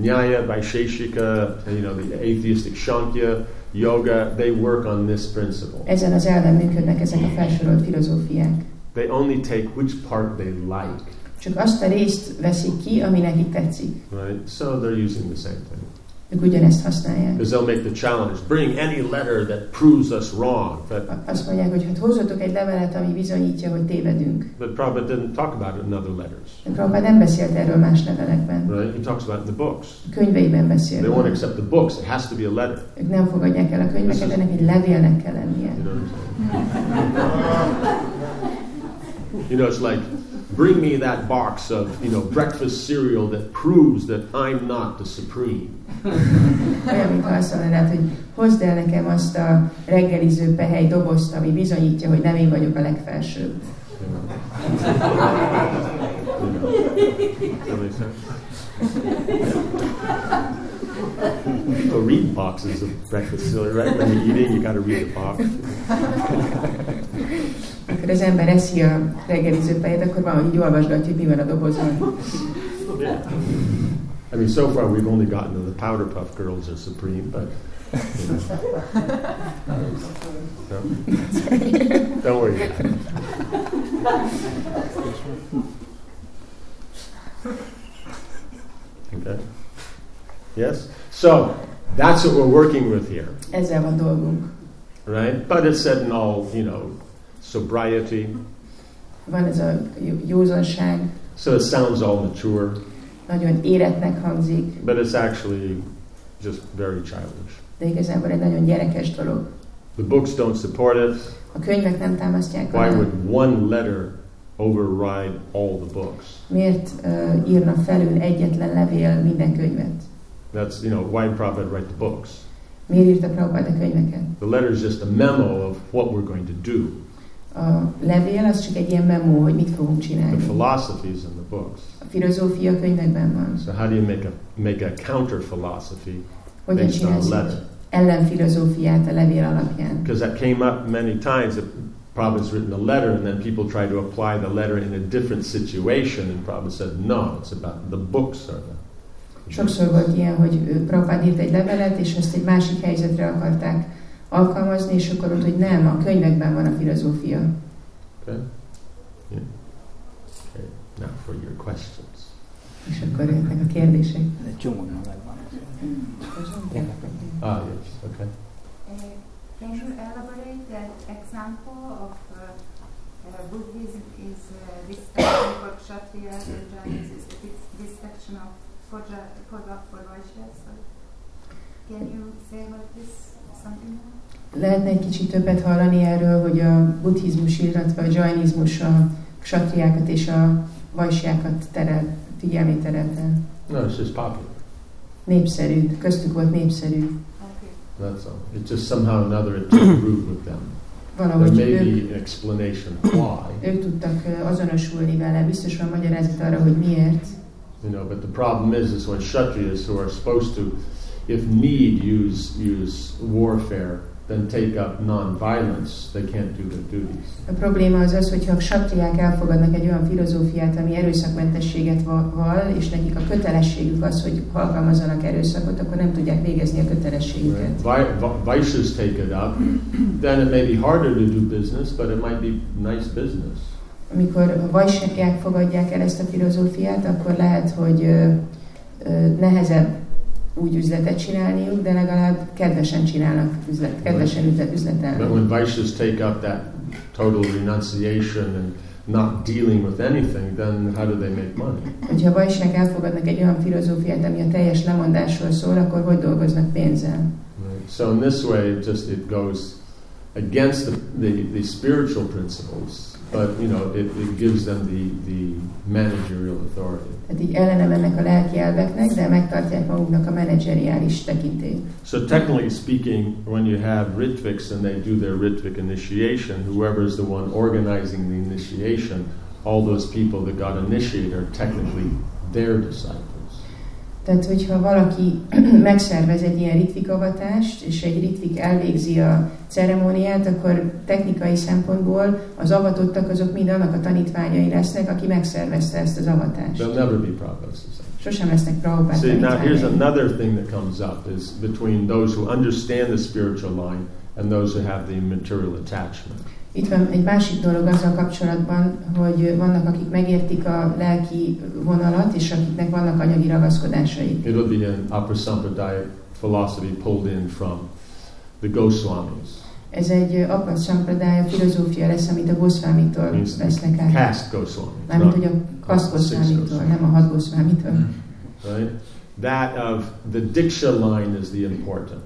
Nyaya, Vaisheshika, you know, the atheistic Shankya, yoga, they work on this principle. Ezen az elven működnek ezek a felsorolt filozófiák. They only take which part they like. Csak azt a részt veszik ki, ami nekik tetszik. Right? So they're using the same thing. Ők ugyanezt használják. Because they'll make the challenge bring any letter that proves us wrong. But, Azt mondják, hogy hát hozzatok egy levelet, ami bizonyítja, hogy tévedünk. but Prabhupada didn't talk about it in other letters. De Prabhupád nem beszélt erről más levelekben. Right? He talks about it in the books. A könyveiben beszél. They won't accept the books. It has to be a letter. Ők nem fogadják el a könyveket, ennek egy levélnek kell lennie. You know? You know, it's like, bring me that box of, you know, breakfast cereal that proves that I'm not the supreme. Olyan, mint azt mondanád, hogy hozd el nekem azt a reggeliző pehely dobozt, ami bizonyítja, hogy nem én vagyok a legfelsőbb. You know? You know? Does that make sense? People read boxes of breakfast cereal, right? When you're eating, you got to read the box. Amikor az ember eszi a reggeliző akkor van, hogy olvasgatja, hogy mi van a dobozban. Yeah. I mean, so far we've only gotten to the Powder Puff Girls are supreme, but you know. No? don't worry. Okay. Yes. So that's what we're working with here, Ezzel van dolgunk. right? But it's said in all, you know, sobriety. Van ez a jó- józanság, So it sounds all mature, nagyon éretnek hangzik, but it's actually just very childish. de igazából egy nagyon gyerekes dolog. The books don't support it. A könyvek nem támasztják Why would one letter override all the books? Miért uh, írna felül egyetlen levél minden könyvet? That's, you know, why did Prabhupada write the books? Miért írta Prabhupád könyveket? The letter is just a memo of what we're going to do. A levél az csak egy ilyen memó, hogy mit fogunk The csinálni. philosophy is in the books. A filozófia könyvekben van. So how do you make a make a counter philosophy Hogyan based on a letter? ellenfilozófiát a levél alapján? Because that came up many times. That Prabhupada's written a letter, and then people try to apply the letter in a different situation, and Prabhupada said, no, it's about the books are the. Sokszor volt ilyen, hogy Prabhupád írt egy levelet, és ezt egy másik helyzetre akarták alkalmazni, és akkor mondta, hogy nem, a könyvekben van a filozófia. Okay? Yeah. Okay. Now for your questions. És akkor jöttek a kérdések. Egy csomóan megvan. Ah, yes. Okay. Can you elaborate that example of uh, uh, Buddhism is uh, this section for is this, this section of for, Ja- for, Va- for Vaishyas? So Can you say about this something more? Lehetne egy kicsit többet hallani erről, hogy a buddhizmus, illetve a jainizmus a ksatriákat és a vajsiákat terel, figyelmét terelte. No, it's just popular. Népszerű, köztük volt népszerű. Okay. That's all. It just somehow or another it took root with them. There Valahogy may ők, be an explanation why, ők tudtak azonosulni vele, biztos van magyarázat arra, hogy miért. You know. But the problem is, is when kshatriyas who are supposed to, if need, use use warfare, then take up non-violence. They can't do their duties. A probléma az az, hogyha a satriák elfogadnak egy olyan filozófiát, ami erőszakmentességet va- val, és nekik a kötelességük az, hogy alkalmazzanak erőszakot, akkor nem tudják végezni a kötelességüket. Vi- vi- Vaishyas take it up, then it may be harder to do business, but it might be nice business. Amikor a vajsakják fogadják el ezt a filozófiát, akkor lehet, hogy ö, ö, nehezebb úgy üzletet csinálniuk, de legalább kedvesen csinálnak üzlet, kedvesen üzlet, But üzletelnek. when Vaishyas take up that total renunciation and not dealing with anything, then how do they make money? Hogyha a vajsák elfogadnak egy olyan filozófiát, ami a teljes lemondásról szól, akkor hogy dolgoznak pénzzel? Right? So in this way, it just it goes against the, the, the spiritual principles, but you know it, it gives them the, the managerial authority. Tehát így ellene mennek a lelki elveknek, de megtartják maguknak a menedzseriális tekintélyt. So technically speaking, when you have ritviks and they do their ritvik initiation, whoever is the one organizing the initiation, all those people that got initiated are technically their disciples. Tehát, hogyha valaki megszervez egy ilyen ritvikavatást, és egy ritvik elvégzi a ceremóniát, akkor technikai szempontból az avatottak azok mind annak a tanítványai lesznek, aki megszervezte ezt az avatást. They'll never be Prabhupada's disciples. Sosem lesznek Prabhupád See, now here's another thing that comes up is between those who understand the spiritual line and those who have the material attachment. Itt van egy másik dolog azzal kapcsolatban, hogy vannak, akik megértik a lelki vonalat, és akiknek vannak anyagi ragaszkodásai. It'll be an upper sampradaya philosophy pulled in from the Goswamis. Ez egy apa sampradája filozófia lesz, amit a Gosvámitól Means vesznek át. Caste Goswamis. Mármint, hogy a Gosvámitól, Goswamis. nem a hat Gosvámitól. right? That of the Diksha line is the important.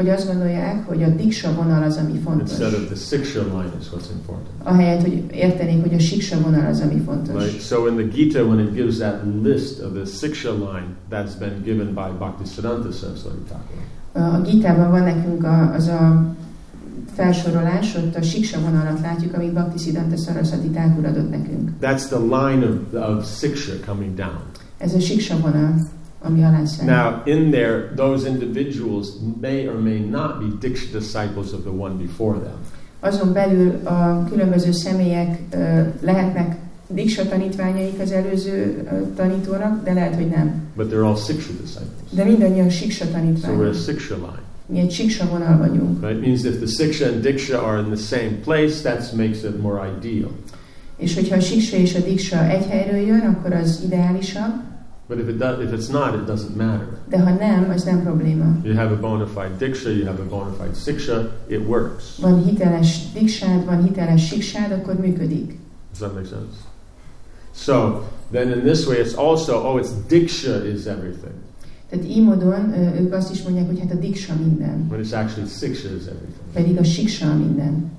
Hogy azt gondolják, hogy a diksa vonal az, ami fontos. Instead of the Siksha line is what's important. Ahelyett, hogy értenék, hogy a siksa vonal az, ami fontos. Right? So in the Gita, when it gives that list of the Siksha line, that's been given by Bhaktisiddhanta Saraswati Thakur. A Gitában van nekünk a, az a felsorolás, ott a siksa vonalat látjuk, amit Bhaktisiddhanta Saraswati Thakur adott nekünk. That's the line of, of Siksha coming down. Ez a siksa vonal, ami. Now, in there, those individuals may or may not be disciples of the one before them. Azon belül a különböző személyek ö, lehetnek diksa tanítványaik az előző ö, tanítónak, de lehet, hogy nem. But they're all Siksha disciples. De mindannyian siksa So we're a tanítványok. Siksha line. Mi egy siksa vonal vagyunk. Right? It means if the Siksha and Diksha are in the same place, that makes it more ideal. És hogyha a siksa és a diksa egy helyről jön, akkor az ideálisabb, But if, it does, if it's not, it doesn't matter. de ha nem, az nem probléma. You have a bona fide Diksha, you have a bona fide Siksha, it works. Van hiteles diksád, van hiteles siksád, akkor működik. Does that make sense? So, then in this way, it's also, oh, it's Diksha is everything. Tehát így módon ők azt is mondják, hogy hát a diksa minden, When it's actually Siksha is everything. pedig a siksa minden.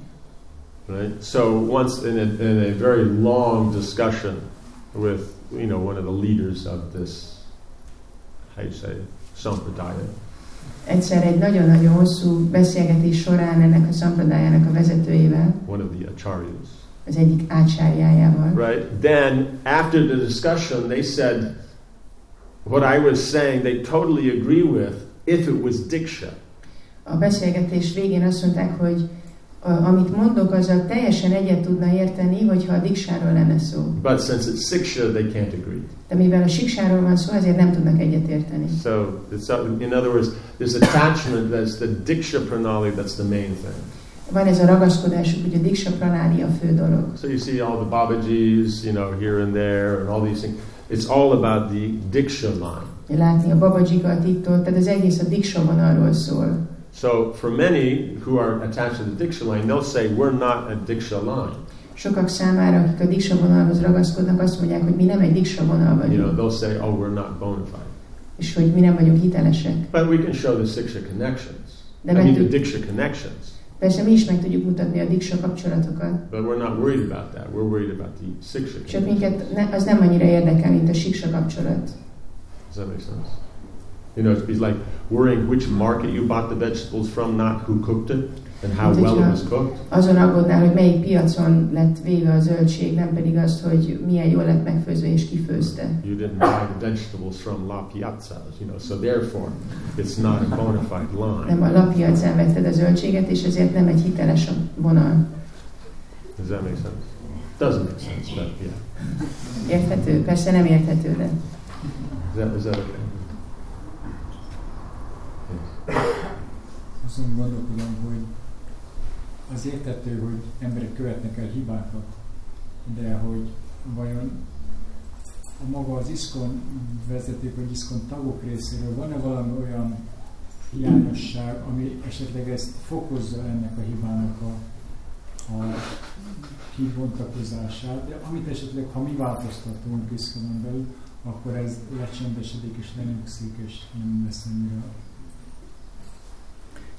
Right? So once in a, in a very long discussion with, you know, one of the leaders of this, how you say, Sampradaya, Egyszer egy nagyon-nagyon hosszú beszélgetés során ennek a szampradájának a vezetőjével, one of the acharyas, az egyik átsárjájával, right? Then after the discussion, they said, what I was saying, they totally agree with if it was diksha. a beszélgetés végén azt mondták, hogy amit mondok, azzal teljesen egyet tudna érteni, hogyha a diksáról lenne szó. But since it's siksha, they can't agree. De mivel a siksáról van szó, ezért nem tudnak egyet érteni. So, it's, in other words, there's attachment that's the diksha pranali, that's the main thing. Van ez a ragaszkodásuk, hogy a diksa pranáli a fő dolog. So you see all the Babajis, you know, here and there, and all these things. It's all about the diksha line. Látni a babadzsikat itt ott, tehát az egész a diksa vonalról szól. So for many who are attached to the diksha line, they'll say we're not a diksha line. Sokak számára, akik a diksa vonalhoz ragaszkodnak, azt mondják, hogy mi nem egy diksa vonal You know, vagyunk, they'll say, oh, we're not bona fide. és hogy mi nem vagyunk hitelesek. But we can show the siksha connections. De I mean, the diksha connections. persze mi is meg tudjuk mutatni a diksa kapcsolatokat, But we're not worried about that. We're worried about the siksha csak minket ne, az nem annyira érdekel, mint a siksa kapcsolat. Does that make sense? You know, it's like worrying which market you bought the vegetables from, not who cooked it and how well it was cooked. Azon aggódnál, hogy melyik piacon lett véve a zöldség, nem pedig azt, hogy milyen jól lett megfőzve és kifőzte. You didn't buy the vegetables from La Piazza, you know, so therefore it's not a bona fide line. Nem a lappiacán vetted a zöldséget, és ezért nem egy hiteles a vonal. Does that make sense? Doesn't make sense, but yeah. Érthető? Persze nem érthető, de Is that, is that okay? Azon gondolkodom, hogy az értető, hogy emberek követnek el hibákat, de hogy vajon a maga az iszkon vezetők vagy iszkon tagok részéről van-e valami olyan hiányosság, ami esetleg ezt fokozza ennek a hibának a, a kibontakozását, de amit esetleg, ha mi változtatunk iszkonon belül, akkor ez lecsendesedik és lenyugszik, és nem lesz annyira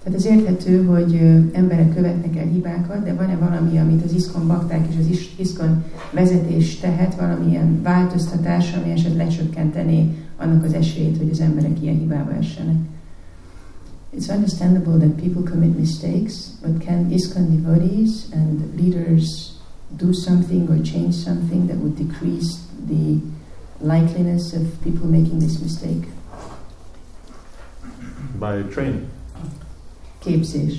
Tehát az érthető, hogy emberek követnek el hibákat, de van-e valami, amit az iszkon bakták és az is- iszkon vezetés tehet, valamilyen változtatás, ami esetleg lecsökkentené annak az esélyét, hogy az emberek ilyen hibába essenek. It's understandable that people commit mistakes, but can ISKCON devotees and leaders do something or change something that would decrease the likeliness of people making this mistake? By training. Képzés.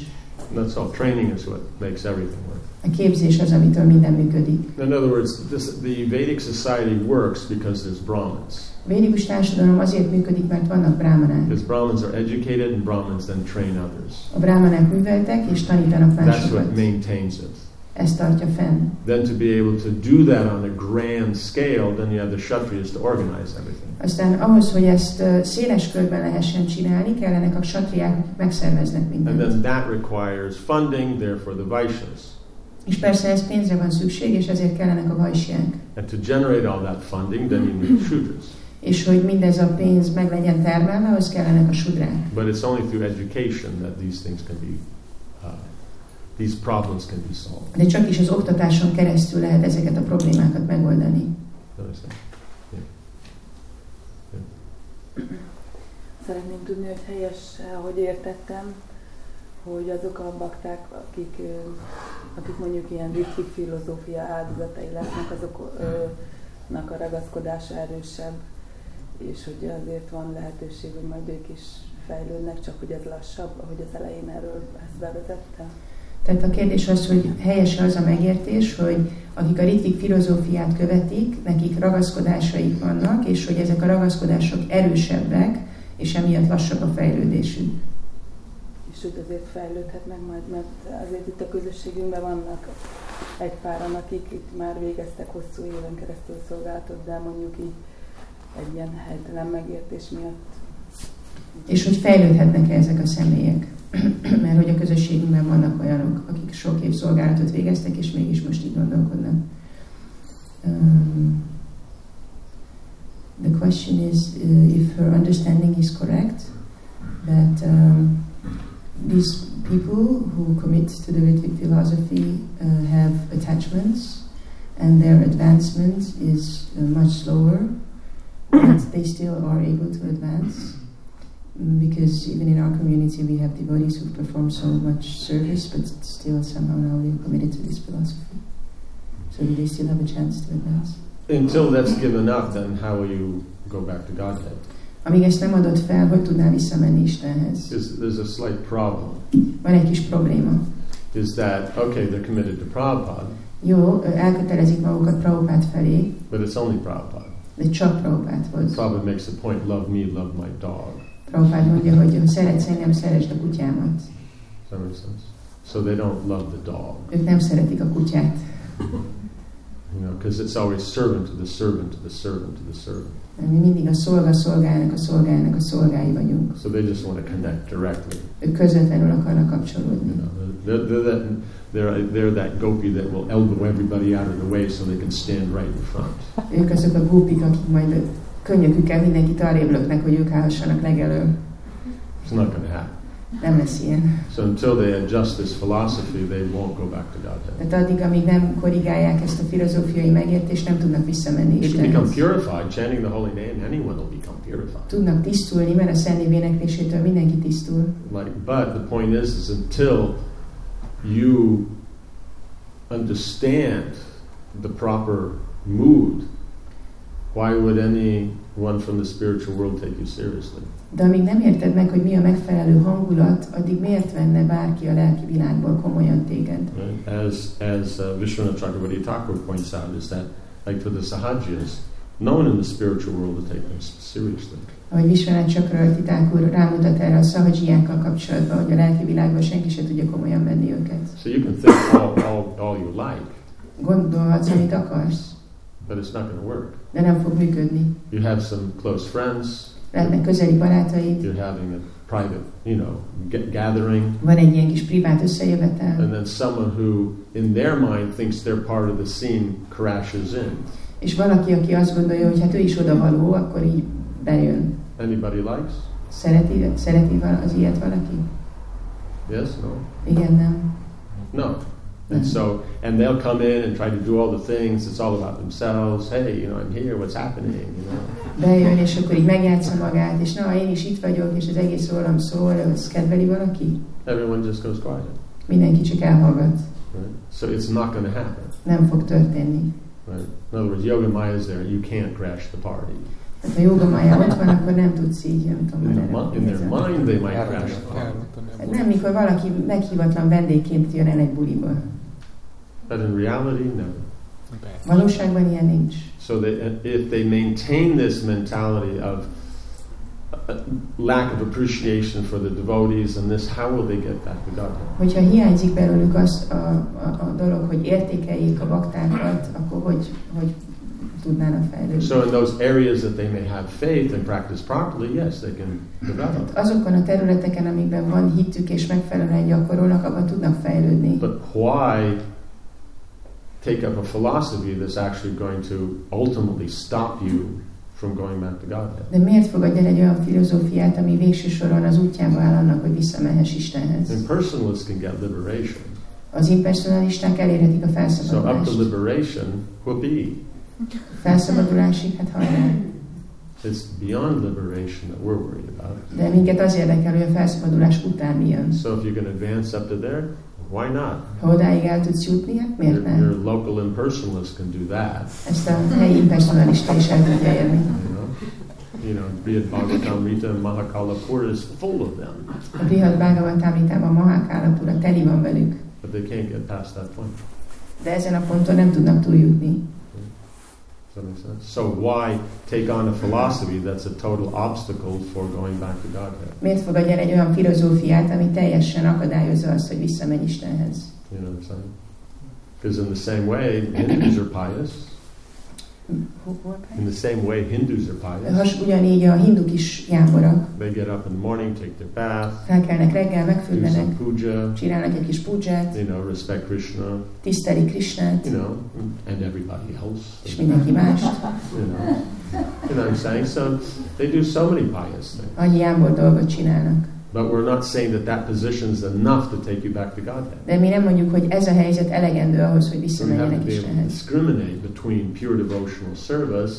That's all. Training is what makes everything work. A képzés az, amitől minden működik. In other words, this, the Vedic society works because there's Brahmins. Védikus társadalom azért működik, mert vannak brámanák. Because Brahmins are educated and Brahmins then train others. A brámanák műveltek és tanítanak That's what másokat. maintains it. Ez tartja fenn. Then to be able to do that on a grand scale, then you have the Kshatriyas to organize everything. Aztán ahhoz, hogy ezt ö, széles körben lehessen csinálni, kellenek a satriák, megszerveznek And mindent. then that requires funding, therefore the Vaishyas. És persze ez pénzre van szükség, és ezért kellenek a vajsiák. And to generate all that funding, then you need Shudras. És hogy mindez a pénz meg legyen termelve, ahhoz kellenek a sudrák. But it's only through education that these things can be, uh, these problems can be solved. De csak is az oktatáson keresztül lehet ezeket a problémákat megoldani. Szeretném tudni, hogy helyes, ahogy értettem, hogy azok a bakták, akik, akik mondjuk ilyen rittik filozófia áldozatai lesznek, azoknak a ragaszkodása erősebb, és hogy azért van lehetőség, hogy majd ők is fejlődnek, csak hogy ez lassabb, ahogy az elején erről ezt bevezette. Tehát a kérdés az, hogy helyes az a megértés, hogy akik a ritik filozófiát követik, nekik ragaszkodásaik vannak, és hogy ezek a ragaszkodások erősebbek, és emiatt lassabb a fejlődésük. És hogy azért fejlődhetnek majd, mert azért itt a közösségünkben vannak egy páran, akik itt már végeztek hosszú éven keresztül szolgálatot, de mondjuk így egy ilyen helytelen megértés miatt És hogy fejlődhetnek-e ezek a személyek. Mert hogy a közösségünkben vannak olyanok, akik sok év szolgálatot végeztek, és mégis most így gondolkodnak. Um, the question is uh, if her understanding is correct, that um, these people who commit to the Ritvic philosophy uh, have attachments and their advancement is uh, much slower, but they still are able to advance. Because even in our community we have devotees who perform so much service but still somehow now they're committed to this philosophy. So do they still have a chance to advance? Until that's given up, then how will you go back to Godhead? Amíg ezt nem adod fel, hogy tudnál visszamenni Istenhez? There's, there's a slight problem. Van egy kis probléma. Is that, okay, they're committed to Prabhupada, Jó, elkötelezik magukat Prabhupád felé, but it's only Prabhupada. de csak Prabhupádhoz. Prabhupada makes the point, love me, love my dog. Prabhupád mondja, hogy szeretsz engem, szeresd a kutyámat. That make sense? So they don't love the dog, Ők nem szeretik a kutyát. you know, because it's always servant to the servant to the servant to the servant. Mi mindig a szolga szolgának, a szolgának a szolgái vagyunk. So they just want to connect directly. Ők közvetlenül akarnak You kapcsolódni. know, they're, they're, that, they're, they're that gopi that will elbow everybody out of the way so they can stand right in front. Ők azok a gópik, akik majd könnyökükkel mindenkit arrébb löknek, hogy ők állhassanak legelő. It's not going to happen. Nem lesz ilyen. So until they adjust this philosophy, they won't go back to Godhead. Tehát addig, amíg nem korrigálják ezt a filozófiai megértést, nem tudnak visszamenni They can become purified, chanting the holy name, anyone will become purified. Tudnak tisztulni, mert a Szent Név éneklésétől mindenki tisztul. Like, but the point is, is until you understand the proper mood, why would anyone from the spiritual world take you seriously? De amíg nem érted meg, hogy mi a megfelelő hangulat, addig miért venne bárki a lelki világból komolyan téged? Right? As as uh, Vishwanath Chakravarti Thakur points out, is that like for the sahajas, no one in the spiritual world will take them seriously. Ahogy Visvanath Chakravarti Thakur rámutat erre a szahadzsiákkal kapcsolatban, hogy a lelki világban senki se tudja komolyan venni őket. So you can think all, all, all you like, Gondolhatsz, amit akarsz, but it's not going to work. de nem fog működni. You have some close friends, Lehetnek közeli barátaid, you're having a private, you know, gathering, van egy ilyen kis privát összejövetel, and then someone who, in their mind, thinks they're part of the scene crashes in. és valaki, aki azt gondolja, hogy hát ő is oda való, akkor így bejön. Anybody likes? Szereti, szereti az ilyet valaki? Yes? No? Igen, nem. No. And mm-hmm. so, and they'll come in and try to do all the things. It's all about themselves. Hey, you know, I'm here. What's happening? You know. Bejön, és akkor így megjátsza magát, és na, én is itt vagyok, és az egész rólam szól, kedveli valaki? Everyone just goes quiet. Mindenki csak elhallgat. Right? So it's not going to happen. Nem fog történni. Right? In other words, Yoga Maya is there. You can't crash the party. Hát ha joga mája ott van, akkor nem tudsz így, nem tudom, In, the, erre mi- in their nézem. mind, they might crash the party. Hát nem, mikor valaki meghívatlan vendégként jön el egy buliba. But in reality, no. Valóságban ilyen nincs. So they, if they maintain this mentality of uh, lack of appreciation for the devotees and this, how will they get back to Godhead? Hogyha hiányzik belőlük az a, a, a dolog, hogy értékeljék a baktákat, akkor hogy, hogy tudnának fejlődni? So in those areas that they may have faith and practice properly, yes, they can develop. Azokon a területeken, amikben van hitük és megfelelően gyakorolnak, abban tudnak fejlődni. But why take up a philosophy that's actually going to ultimately stop you from going back to Godhead? De miért fogadj el egy olyan filozófiát, ami végső soron az útjába áll annak, hogy visszamehess Istenhez? Impersonalists can get liberation. Az impersonalisták elérhetik a So up felszabadulást. to liberation, whoopee. Felszabadulásig, hát hajrá. It's beyond liberation that we're worried about. De minket az érdekel, hogy a felszabadulás után mi jön. So if you can advance up to there, why not? Ha odáig el tudsz jutni, hát miért Your, ne? your local impersonalist can do that. Ezt a helyi impersonalista is el tudja érni. You know, you know, Brihad Bhagavatam Rita and Mahakalapura is full of them, A Brihad Bhagavatamritában Mahakálapura teli van velük, but they can't get past that point. de ezen a ponton nem tudnak túljutni. Does that make sense? So why take on a philosophy that's a total obstacle for going back to Godhead? Miért fogadj el egy olyan filozófiát, ami teljesen akadályozza azt, hogy visszamegy Istenhez? You know what I'm saying? Because in the same way, Hindus are pious. In the same way, Hindus are pious. Has, ugyanígy a hinduk is jámborak. They get up in the morning, take their bath, Felkelnek reggel, megfürdenek, puja, csinálnak egy kis pudzsát, you know, respect Krishna, tiszteli Krisnát, you know, and everybody else. és mindenki mást. You know, you know what I'm saying? So they do so many pious things. Annyi jámbor dolgot csinálnak. But we're not saying that that position is enough to take you back to Godhead. De mi nem mondjuk, hogy ez a helyzet elegendő ahhoz, hogy So visszamenjenek able to Istenhez. discriminate between pure devotional service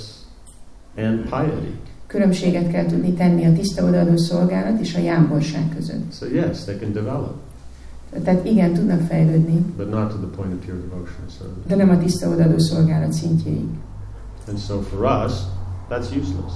and piety. Különbséget kell tudni tenni a tiszta odaadó szolgálat és a jámborság között. So yes, they can develop, Tehát igen, tudnak fejlődni, but not to the point of pure devotion and service. de nem a tiszta odaadó szolgálat szintjéig. And so for us, that's useless.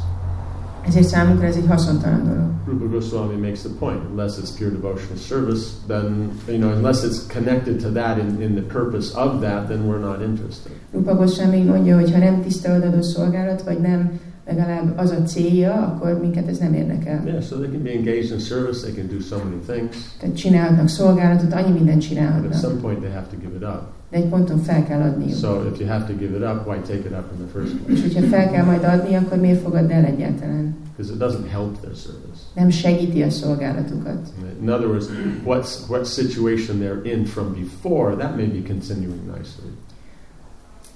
Ezért számunkra ez egy haszontalan dolog. Rupa Goswami makes the point, unless it's pure devotional service, then, you know, unless it's connected to that in, in the purpose of that, then we're not interested. Rupa Goswami mondja, hogy ha nem tiszta odaadó szolgálat, vagy nem legalább az a célja, akkor minket ez nem érdekel. Yeah, so they can be engaged in service, they can do so many things, Tehát csinálhatnak szolgálatot, annyi mindent but at csinálhatnak. some point they have to give it up. De egy ponton fel kell adniuk. So if you have to give it up, why take it up in the first place? És hogyha fel kell majd adni, akkor miért fogadd el egyáltalán? Because it doesn't help their service. Nem segíti a szolgálatukat. In other words, what's, what situation they're in from before, that may be continuing nicely.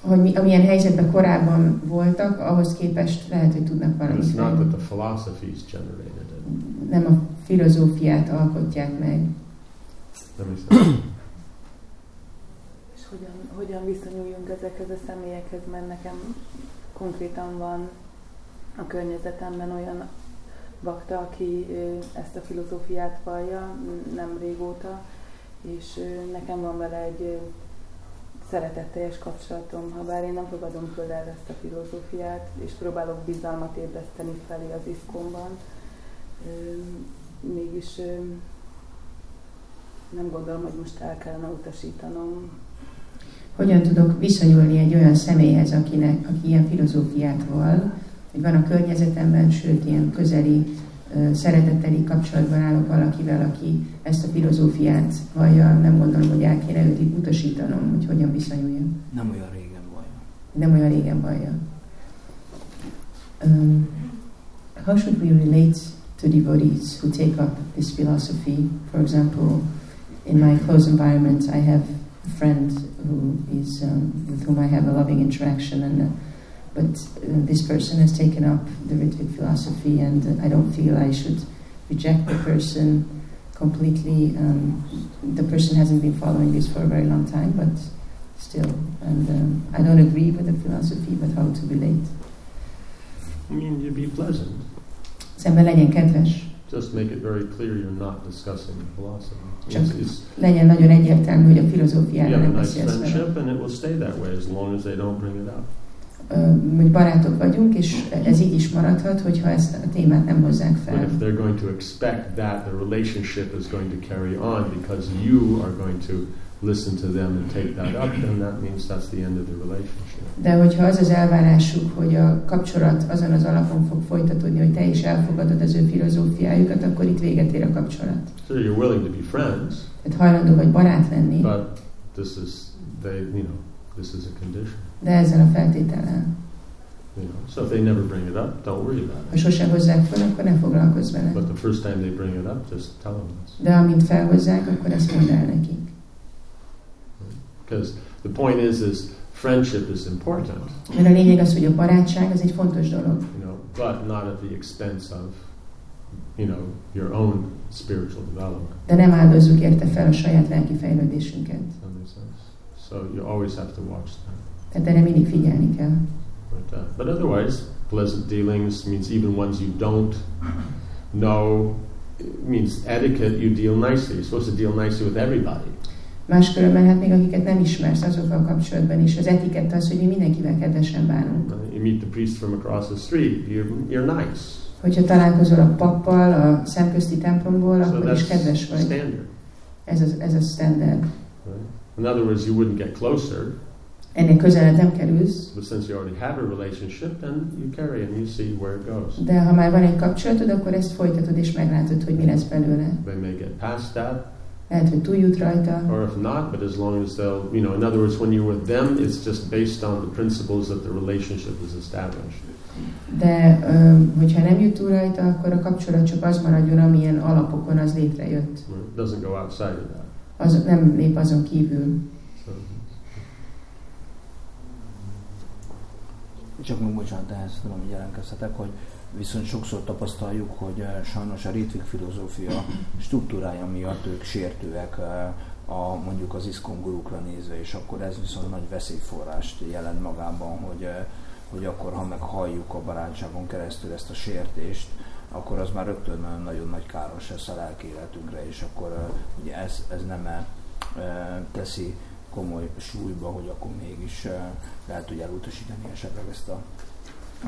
Hogy mi, amilyen helyzetben korábban voltak, ahhoz képest lehet, hogy tudnak valamit it's not that the philosophies generated it. Nem a filozófiát alkotják meg. Sense? És hogyan, hogyan viszonyuljunk ezekhez a személyekhez, mert nekem konkrétan van a környezetemben olyan bakta, aki ezt a filozófiát vallja nem régóta, és nekem van vele egy szeretetteljes kapcsolatom, ha bár én nem fogadom föl el ezt a filozófiát, és próbálok bizalmat ébreszteni felé az iszkomban, mégis nem gondolom, hogy most el kellene utasítanom. Hogyan tudok viszonyulni egy olyan személyhez, akinek, aki ilyen filozófiát val, hogy van a környezetemben, sőt, ilyen közeli, szeretetteli kapcsolatban állok valakivel, aki ezt a filozófiát vallja, nem gondolom, hogy el kéne őt itt utasítanom, hogy hogyan viszonyuljam. Nem olyan régen vagy. Nem olyan régen vallja. Um, how should we relate to devotees who take up this philosophy? For example, in my close environment, I have friend who is um, with whom I have a loving interaction, and uh, but uh, this person has taken up the Ritvic philosophy, and uh, I don't feel I should reject the person completely. Um, the person hasn't been following this for a very long time, but still, and um, I don't agree with the philosophy, but how to relate. I mean, you be pleasant. Szemben legyen kedves, Just make it very clear you're not discussing philosophy. Csak It's, it's, legyen nagyon egyértelmű, hogy a a nem nice beszélsz vele. friendship, and it will stay that way as long as they don't bring it up. Hogy barátok vagyunk, és ez így is maradhat, hogyha ezt a témát nem hozzák But fel. if they're going to expect that the relationship is going to carry on because you are going to listen to them and take that up, then that means that's the end of the relationship. De hogyha az az elvárásuk, hogy a kapcsolat azon az alapon fog folytatódni, hogy te is elfogadod az ő filozófiájukat, akkor itt véget ér a kapcsolat. So you're willing to be friends, Tehát hajlandó vagy barát lenni, but this is they you know this is a condition. de ezzel a feltétellel. You know, so if they never bring it up, don't worry about Ha it. sose hozzák fel, akkor ne foglalkozz vele. But the first time they bring it up, just tell them this. De amint felhozzák, akkor ezt mondd el nekik. Because the point is, is friendship is important, Mert a lényeg az, hogy a barátság az egy fontos dolog, you know, but not at the expense of, you know, your own spiritual development. de nem áldozzuk érte fel a saját lelki fejlődésünket. Does that make sense? So you always have to watch that. Tehát erre mindig figyelni kell. But, uh, but otherwise, pleasant dealings means even ones you don't know. It means etiquette. You deal nicely. You're supposed to deal nicely with everybody. Máskülönben, hát még akiket nem ismersz azokkal kapcsolatban is, az etikett az, hogy mi mindenkivel kedvesen bánunk. You meet the priest from across the street. You're, you're nice. Hogyha találkozol a pappal a szemközti templomból, So akkor is kedves vagy. standard. Ez a, ez a standard. Right? In other words, you wouldn't get closer, Ennél közelebb nem kerülsz, but since you already have a relationship, then you carry and you see where it goes. de ha már van egy kapcsolatod, akkor ezt folytatod és meglátod, hogy mi lesz belőle. They may get past that, Lehet, hogy túljut rajta, or if not, but as long as they'll, you know, in other words, when you're with them, it's just based on the principles that the relationship is established. de öm, hogyha nem jut túl rajta, akkor a kapcsolat csak az maradjon, amilyen alapokon az létrejött. It doesn't go outside of that. Az nem lép azon kívül. So, Csak még bocsánat, ehhez tudom, hogy jelentkezhetek, hogy viszont sokszor tapasztaljuk, hogy eh, sajnos a Ritvik filozófia struktúrája miatt ők sértőek eh, a, mondjuk az iszkon nézve, és akkor ez viszont nagy veszélyforrást jelent magában, hogy, eh, hogy akkor, ha meghalljuk a barátságon keresztül ezt a sértést, akkor az már rögtön nagyon nagy káros lesz a lelki életünkre, és akkor ugye ez, ez nem teszi komoly súlyba, hogy akkor mégis lehet, hogy elutasítani esetleg ezt a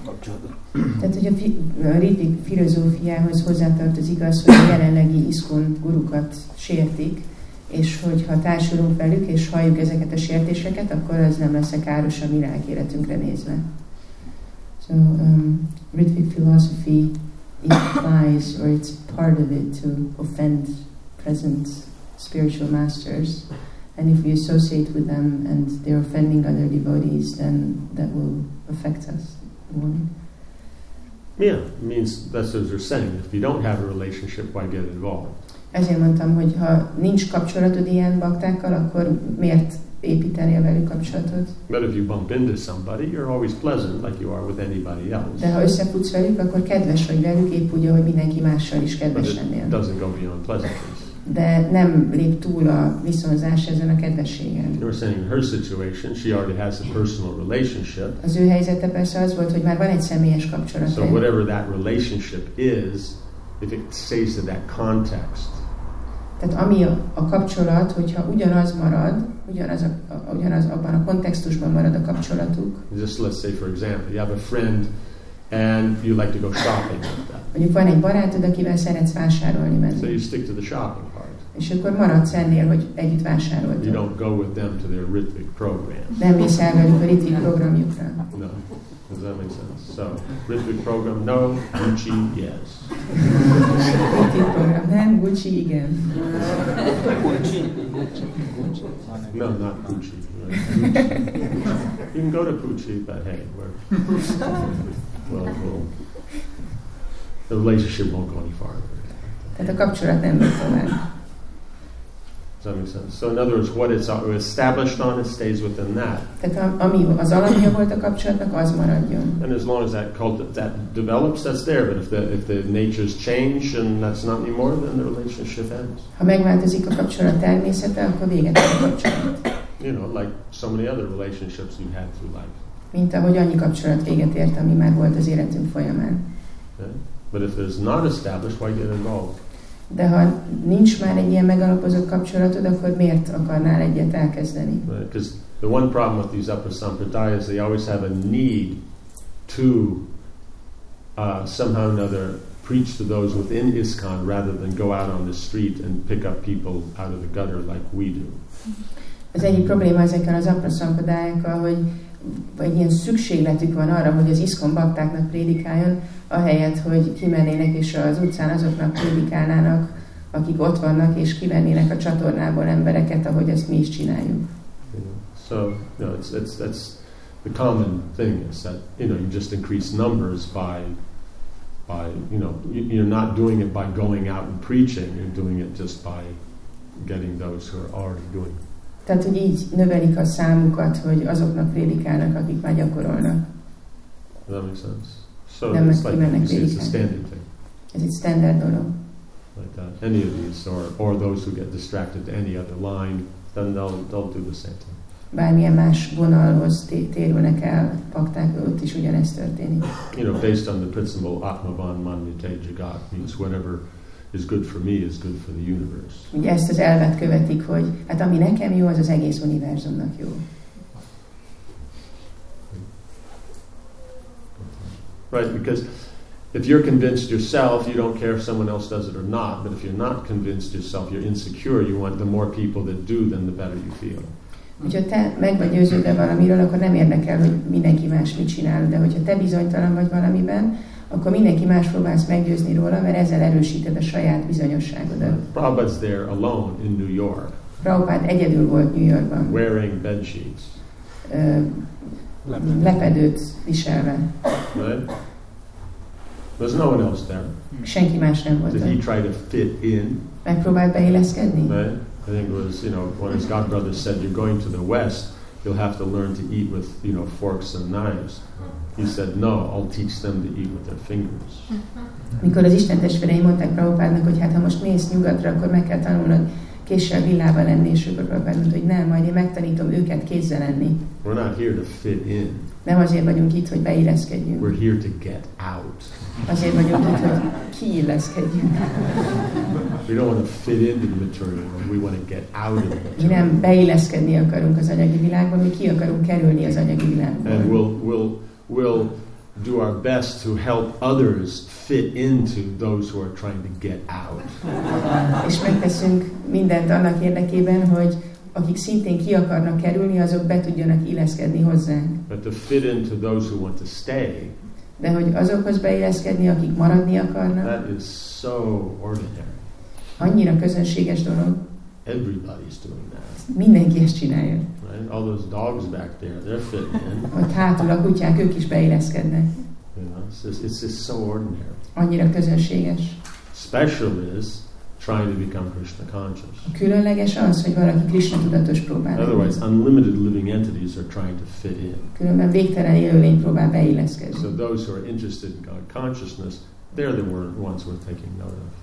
kapcsolatot. Tehát, hogy a, fi, a Rittik filozófiához hozzátartozik az, hogy a jelenlegi iszkon gurukat sértik, és hogyha társulunk velük, és halljuk ezeket a sértéseket, akkor az nem lesz káros a mi életünkre nézve. So, um, Ritvic philosophy implies, or it's part of it, to offend present spiritual masters. And if we associate with them and they're offending other devotees, then that will affect us. Yeah, it means that's what they're saying. If you don't have a relationship, why get involved? Ezért mondtam, hogy ha nincs kapcsolatod ilyen baktákkal, akkor miért építeni a velük kapcsolatot? But if you bump into somebody, you're always pleasant like you are with anybody else. De ha összefutsz velük, akkor kedves vagy velük, épp úgy, ahogy mindenki mással is kedves lennél. doesn't go beyond pleasantness de nem lép túl a viszonzás ezen a kedvességen. You were saying her situation, she already has a personal relationship. Az ő helyzete persze az volt, hogy már van egy személyes kapcsolat. So whatever that relationship is, if it stays in that context. Tehát ami a, a kapcsolat, hogyha ugyanaz marad, ugyanaz, a, ugyanaz abban a kontextusban marad a kapcsolatuk. Just let's say for example, you have a friend and you like to go shopping with them. Mondjuk van egy barátod, akivel szeretsz vásárolni menni. So you stick to the shopping part. És akkor maradsz ennél, hogy együtt vásároltok. You don't go with them to their rhythmic program. Nem mész el velük a rhythmic programjukra. No. Does that make sense? So, rhythmic program, no. Gucci, yes. rhythmic program, nem. Gucci, igen. Gucci. No, not Gucci. you can go to Gucci, but hey, we're, well, well, the relationship won't go any farther. Tehát a kapcsolat nem megy tovább. Does that make sense? So in other words, what it's established on, it stays within that. Tehát ami az alapja volt a kapcsolatnak, az maradjon. And as long as that cult that develops, that's there. But if the if the natures change and that's not anymore, then the relationship ends. Ha megváltozik a kapcsolat természete, akkor véget ér a kapcsolat. You know, like so many other relationships you've had through life. Mint ahogy annyi kapcsolat véget ért, ami már volt az életünk folyamán. Okay? But if there's not established, why get involved? De ha nincs már egy ilyen megalapozott kapcsolatod, akkor miért akarnál egyet elkezdeni? Because the one problem with these upper sampradayas, they always have a need to uh, somehow another preach to those within ISKCON rather than go out on the street and pick up people out of the gutter like we do. Az egyik probléma ezekkel az apra szampadájakkal, hogy vagy ilyen szükségletük van arra, hogy az iszkon baktáknak prédikáljon, ahelyett, hogy kimennének és az utcán azoknak prédikálnának, akik ott vannak, és kivennének a csatornából embereket, ahogy ezt mi is csináljuk. So, you know, it's, it's, that's the common thing is that, you know, you just increase numbers by, by, you know, you're not doing it by going out and preaching, you're doing it just by getting those who are already doing. Tehát, hogy így növelik a számukat, hogy azoknak prédikálnak, akik már gyakorolnak. That makes sense. So Nem it's like, you see, it's a standard thing. Ez egy standard dolog. Like that. Any of these, or, or those who get distracted to any other line, then they'll, they'll do the same thing. Bármilyen más vonalhoz térülnek el pakták, ott is ugyanezt történik. You know, based on the principle Atmavan Manyate Jagat, means whatever is good for me is good for the universe. Ugye ezt az elvet követik, hogy hát ami nekem jó, az az egész univerzumnak jó. Right, because if you're convinced yourself, you don't care if someone else does it or not. But if you're not convinced yourself, you're insecure. You want the more people that do, then the better you feel. Hogyha te meg vagy győződve valamiről, akkor nem érdekel, hogy mindenki más mit csinál. De hogyha te bizonytalan vagy valamiben, akkor mindenki más próbálsz meggyőzni róla, mert ezzel erősíted a saját bizonyosságodat. Prabhupada's there alone in New York. Prabhupád egyedül volt New Yorkban. Wearing bed sheets. Uh, lepedőt viselve. Right? There's no one else there. Senki más nem volt. Did he try to fit in? Megpróbált beilleszkedni? Right? I think it was, you know, one of his godbrothers said, you're going to the West, you'll have to learn to eat with, you know, forks and knives. He said, no, I'll teach them to eat with their fingers. Mikor az Isten testvérei mondták Prabhupádnak, hogy hát ha most mész nyugatra, akkor meg kell tanulnod késsel villával lenni, és Prabhupád mondta, hogy nem, majd én megtanítom őket kézzel lenni. We're not here to fit in. Nem azért vagyunk itt, hogy beilleszkedjünk. We're here to get out. Azért vagyunk itt, hogy kiilleszkedjünk. We don't want to fit into the material world. We want to get out of the Mi material. nem beilleszkedni akarunk az anyagi világba, mi ki akarunk kerülni az anyagi And világból. we'll, we'll, we'll do our best to help others fit into those who are trying to get out. És megteszünk mindent annak érdekében, hogy akik szintén ki akarnak kerülni, azok be tudjanak illeszkedni hozzánk. But to fit into those who want to stay, De hogy azokhoz beilleszkedni, akik maradni akarnak, that is so ordinary. annyira közönséges dolog. Everybody's doing that. Mindenki ezt csinálja. Right? All those dogs back there, they're fitting in. Hogy hátul a kutyák, ők is beilleszkednek. You know, it's just, it's just so ordinary. Annyira közönséges. Special is trying to become Krishna conscious. Különleges az, hogy valaki Krishna tudatos próbál. Otherwise, unlimited living entities are trying to fit in. Különben végtelen élőlény próbál beilleszkedni. So those who are interested in God consciousness, they're the ones worth taking note of.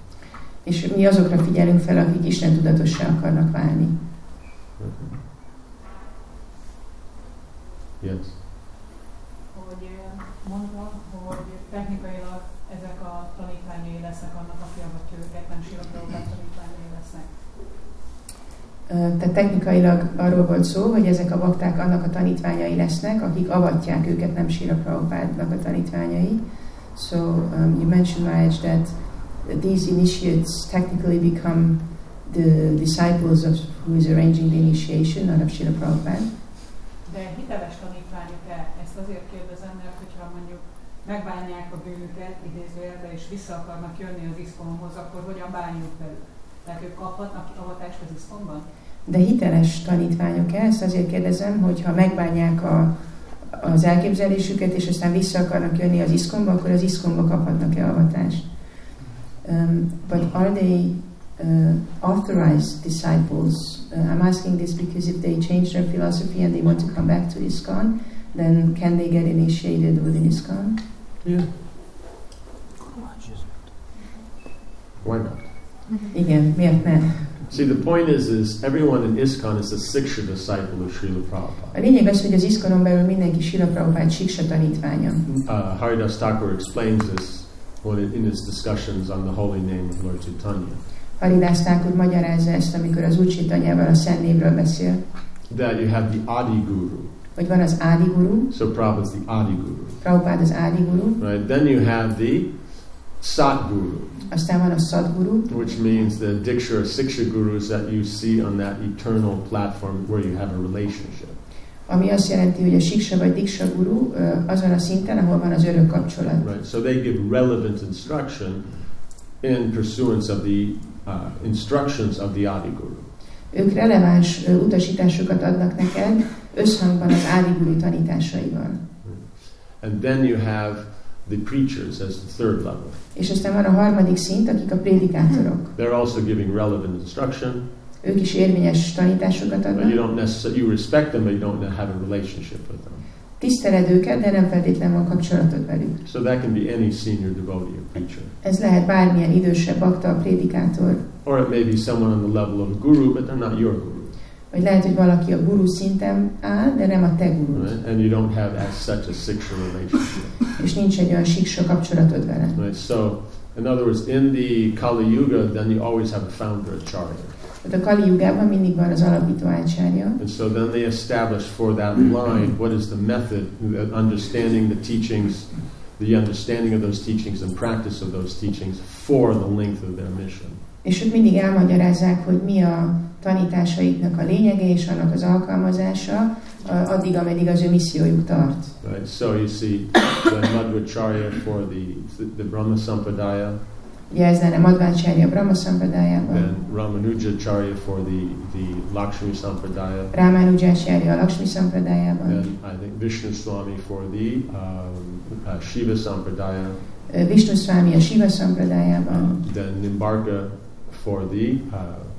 És mi azokra figyelünk fel, akik Isten tudatossá akarnak válni. Okay. Yes. hogy ö, mondta, hogy technikailag ezek a tanítványai lesznek annak, aki avatja őket, nem Siraprabhupád tanítványai lesznek. Ö, Tehát technikailag arról volt szó, hogy ezek a bakták annak a tanítványai lesznek, akik avatják őket, nem Sira Prabhupádnak a tanítványai. So um, you mentioned Maharaj that these initiates technically become the disciples of who is arranging the initiation, not of Srila Prabhupada. De hiteles tanítványok-e? Ezt azért kérdezem, mert hogyha mondjuk megbánják a bűnüket idézőjelbe, és vissza akarnak jönni az iszkonhoz, akkor hogyan bánjuk velük? Tehát ők kaphatnak avatást az iszkonban? De hiteles tanítványok ezt azért kérdezem, hogy ha megbánják a, az elképzelésüket, és aztán vissza akarnak jönni az iszkomba, akkor az iszkomba kaphatnak-e avatást? Um, but are they uh, authorized disciples? Uh, I'm asking this because if they change their philosophy and they want to come back to ISKCON, then can they get initiated within ISKCON? Yeah. Why not? Igen, miért ne? See, the point is, is everyone in ISKCON is a Siksha disciple of Srila A Prabhupada. lényeg az, hogy az ISKCON-on belül mindenki Sila Prabhupád Siksa tanítványa. Uh, Haridas Thakur explains this when in his discussions on the holy name of Lord Chaitanya. Haridász Thakur magyarázza ezt, amikor az Ucsitanyával a Szent névről beszél, That you have the Adi Guru. hogy van az Ádi Guru, So Prabhupada's the Adi Guru. Prabhupád az Ádi Guru, Right? Then you have the Sat Guru, aztán van a Sadguru, which means the Diksha or Siksha gurus that you see on that eternal platform where you have a relationship. ami azt jelenti, hogy a Siksa vagy Diksa Guru azon a szinten, ahol van az örök kapcsolat. Right? So they give relevant instruction in pursuance of the uh, instructions of the Adi Guru. Ők releváns utasításokat adnak neked összhangban az Ádi Guru tanításaival. And then you have the preachers as the third level. És aztán van a harmadik szint, akik a prédikátorok. They're also giving relevant instruction, Ők is érvényes tanításokat but you adnak. don't necessarily you respect them, but you don't have a relationship with them. Tiszteled őket, de nem feltétlenül van kapcsolatod velük. So that can be any senior devotee or preacher, Ez lehet bármilyen idősebb bakta, prédikátor, or it may be someone on the level of a guru, but they're not your guru, vagy lehet, hogy valaki a guru szinten áll, de nem a te gurud, right? And you don't have as such a siksha relationship, és nincs egy olyan siksa kapcsolatod vele. right? So, in other words, in the Kali Yuga, then you always have a founder acharya. Tehát a Kali Jugában mindig van az alapító ácsárja, And so then they establish for that line what is the method, understanding the teachings, the understanding of those teachings and practice of those teachings for the length of their mission. és ők mindig elmagyarázzák, hogy mi a tanításaiknak a lényege és annak az alkalmazása, addig, ameddig az ő missziójuk tart. Right? So you see the Madhvacharya for the, the Brahma Sampradaya, Ugye ez lenne Madhvácsária Brahma Sampradájában, then Ramanujacharya for the, the Lakshmi Sampradaya, Rámánujácsária a Lakshmi Sampradájában, then I think Vishnu Swami for the um, uh, Shiva Sampradaya, Vishnu Swami a Shiva Sampradájában, um, then Nimbarka for the uh,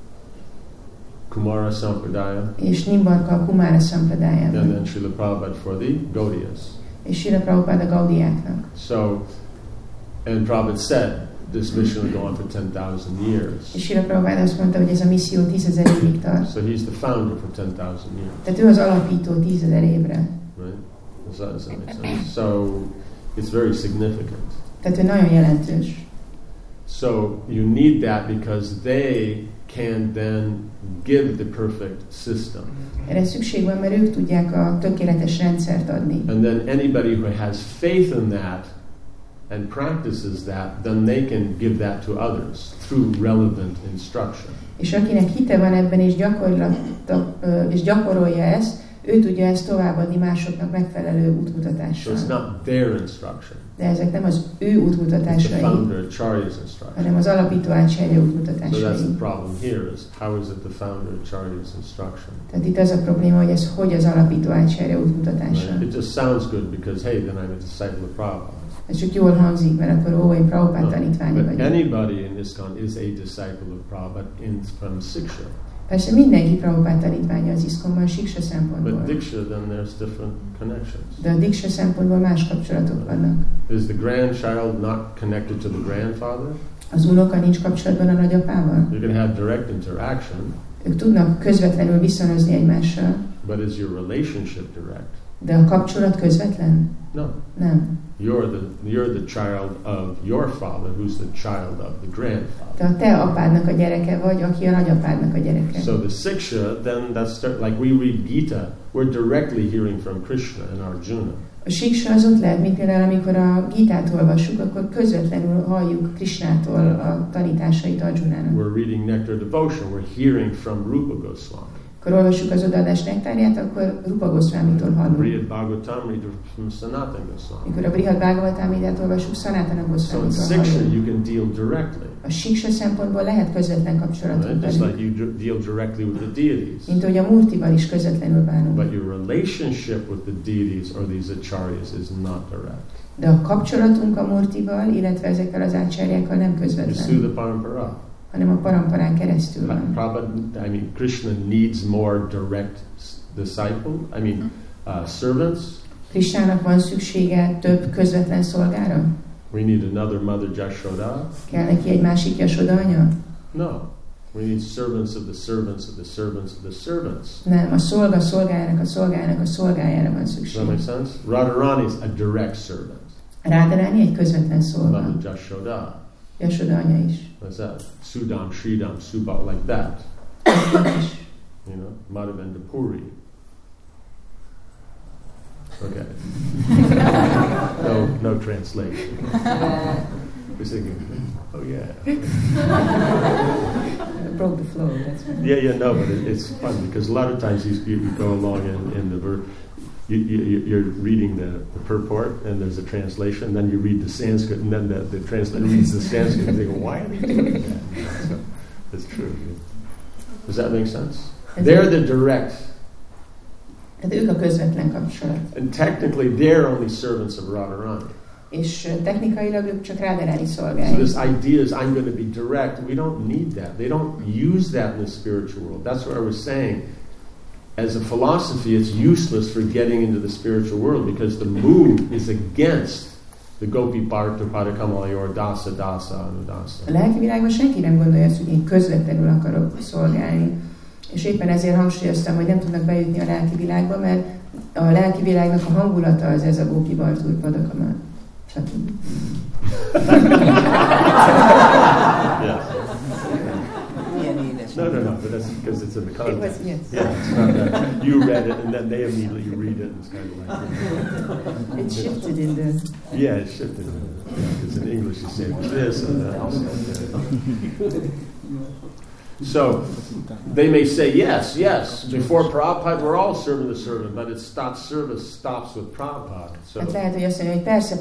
Kumara Sampradaya, és Nimbarka a Kumara and then Srila Prabhupada for the Gaudiyas. és Sila Prabhupád a Gaudiáknak. So, and Prabhupada said this mission will go on for 10,000 years. És Sila Prabhupád azt mondta, hogy ez a misszió évig tart. So he's the founder for 10,000 years, Tehát ő az alapító évre. right? Does that, does that make sense? So it's very significant. Tehát ő nagyon jelentős. So you need that because they can then give the perfect system. Erre szükség van, mert ők tudják a tökéletes rendszert adni. And then anybody who has faith in that and practices that, then they can give that to others through relevant instruction. És akinek hite van ebben és, gyakorlata, és gyakorolja ezt, ő tudja ezt továbbadni másoknak megfelelő So útmutatással. it's not their instruction. De ezek nem az ő útmutatásai, founder hanem az So that's útmutatásai. the problem here is how is it the founder Acharya's instruction? Tehát itt az a probléma, hogy ez hogy az alapító átsejlő útmutatása. Right? It just sounds good because hey, then I'm a disciple of Prabhupada. Ez csak jól hangzik, mert akkor ó, én Prabhupád No, tanítványa vagyok. anybody in ISKCON is a disciple of Prabhupada in, from Siksha. Persze mindenki Prabhupád tanítványa az iszkomban, siksa But szempontból. Diksha, then there's different connections. De a diksa szempontból más kapcsolatok vannak. Is the grandchild not connected to the grandfather? Az unoka nincs kapcsolatban a nagyapával. You can have direct interaction, Ők tudnak közvetlenül viszonozni egymással, but is your relationship direct? De a kapcsolat közvetlen? No. Nem. You're the you're the child of your father, who's the child of the grandfather. Te a te apádnak a gyereke vagy, aki a nagyapádnak a gyereke. So the siksha, then that's start, like we read Gita, we're directly hearing from Krishna and Arjuna. A siksa az ott lehet, mint például amikor a Gitát olvassuk, akkor közvetlenül halljuk Krisnától a tanításait Arjunának. We're reading Nectar Devotion, we're hearing from Rupa Goswami. Akkor olvassuk az odaadás nektárját, akkor Rupa Goswamitól hallunk. From Sanatana Goswami. Mikor a Brihad Bhagavatamidát olvassuk, Sanatana So siksha, you can deal directly. A siksa szempontból lehet közvetlen kapcsolatunk Right? Just velük. like you d- deal directly with the deities. Mint ahogy a Murtival is közvetlenül bánunk. But your relationship with the deities or these acharyas is not direct. De a kapcsolatunk a Murtival, illetve ezekkel az átsárjákkal nem It's through közvetlen, the parampara. Hanem a paramparán keresztül van. Prabhupada, I mean, Krishna needs more direct disciple. I mean, uh, servants. Krisnának van szüksége több közvetlen szolgára? We need another Mother Jashoda. Kell neki egy másik Jasoda anya? No, we need servants of the servants of the servants of the servants. Nem, a szolga szolgájának a szolgájának a szolgájára van Does that szükség. make sense? Radharani is a direct servant. Rádarálni egy közvetlen szolga. Mother Jashoda. Jasoda anya is. What's that? Sudam, Sridam, Subha, like that. You know, Madhavendra Puri. Okay. no, no translation. We're thinking, oh yeah. Broke the flow, that's right. Yeah, yeah, no, but it, it's fun because a lot of times you, you, you go along in, in the ver- you, you, you're reading the, the purport and there's a translation, and then you read the Sanskrit, and then the, the translator reads the Sanskrit, and you think, why are they doing that? So, it's true. Does that make sense? They're the direct, Tehát ők a közvetlen kapcsolat. and technically they're only servants of Radharani. És ö, technikailag ők csak rádarálni So this idea is I'm going to be direct. We don't need that. They don't use that in the spiritual world. That's what I was saying. As a philosophy, it's useless for getting into the spiritual world because the move is against the Gopi Bharta Padakamalaya or Dasa Dasa A Anudasa. lelki világban senki nem gondolja azt, hogy én közvetlenül akarok szolgálni. És éppen ezért hangsúlyoztam, hogy nem tudnak bejutni a lelki világba, mert a lelki világnak a hangulata az ez a Gópi Bartúr Padakama. Stb. Yeah. That's because it's in the It was, yes. Yeah, it's not that. You read it and then they immediately read it. It's kind of like. It shifted in the... Yeah, it shifted. Because in English you say this and that. So they may say, yes, yes, before Prabhupada we're all serving the servant, but it stops, service stops with Prabhupada. So Hát lehet, hogy azt mondja, hogy persze,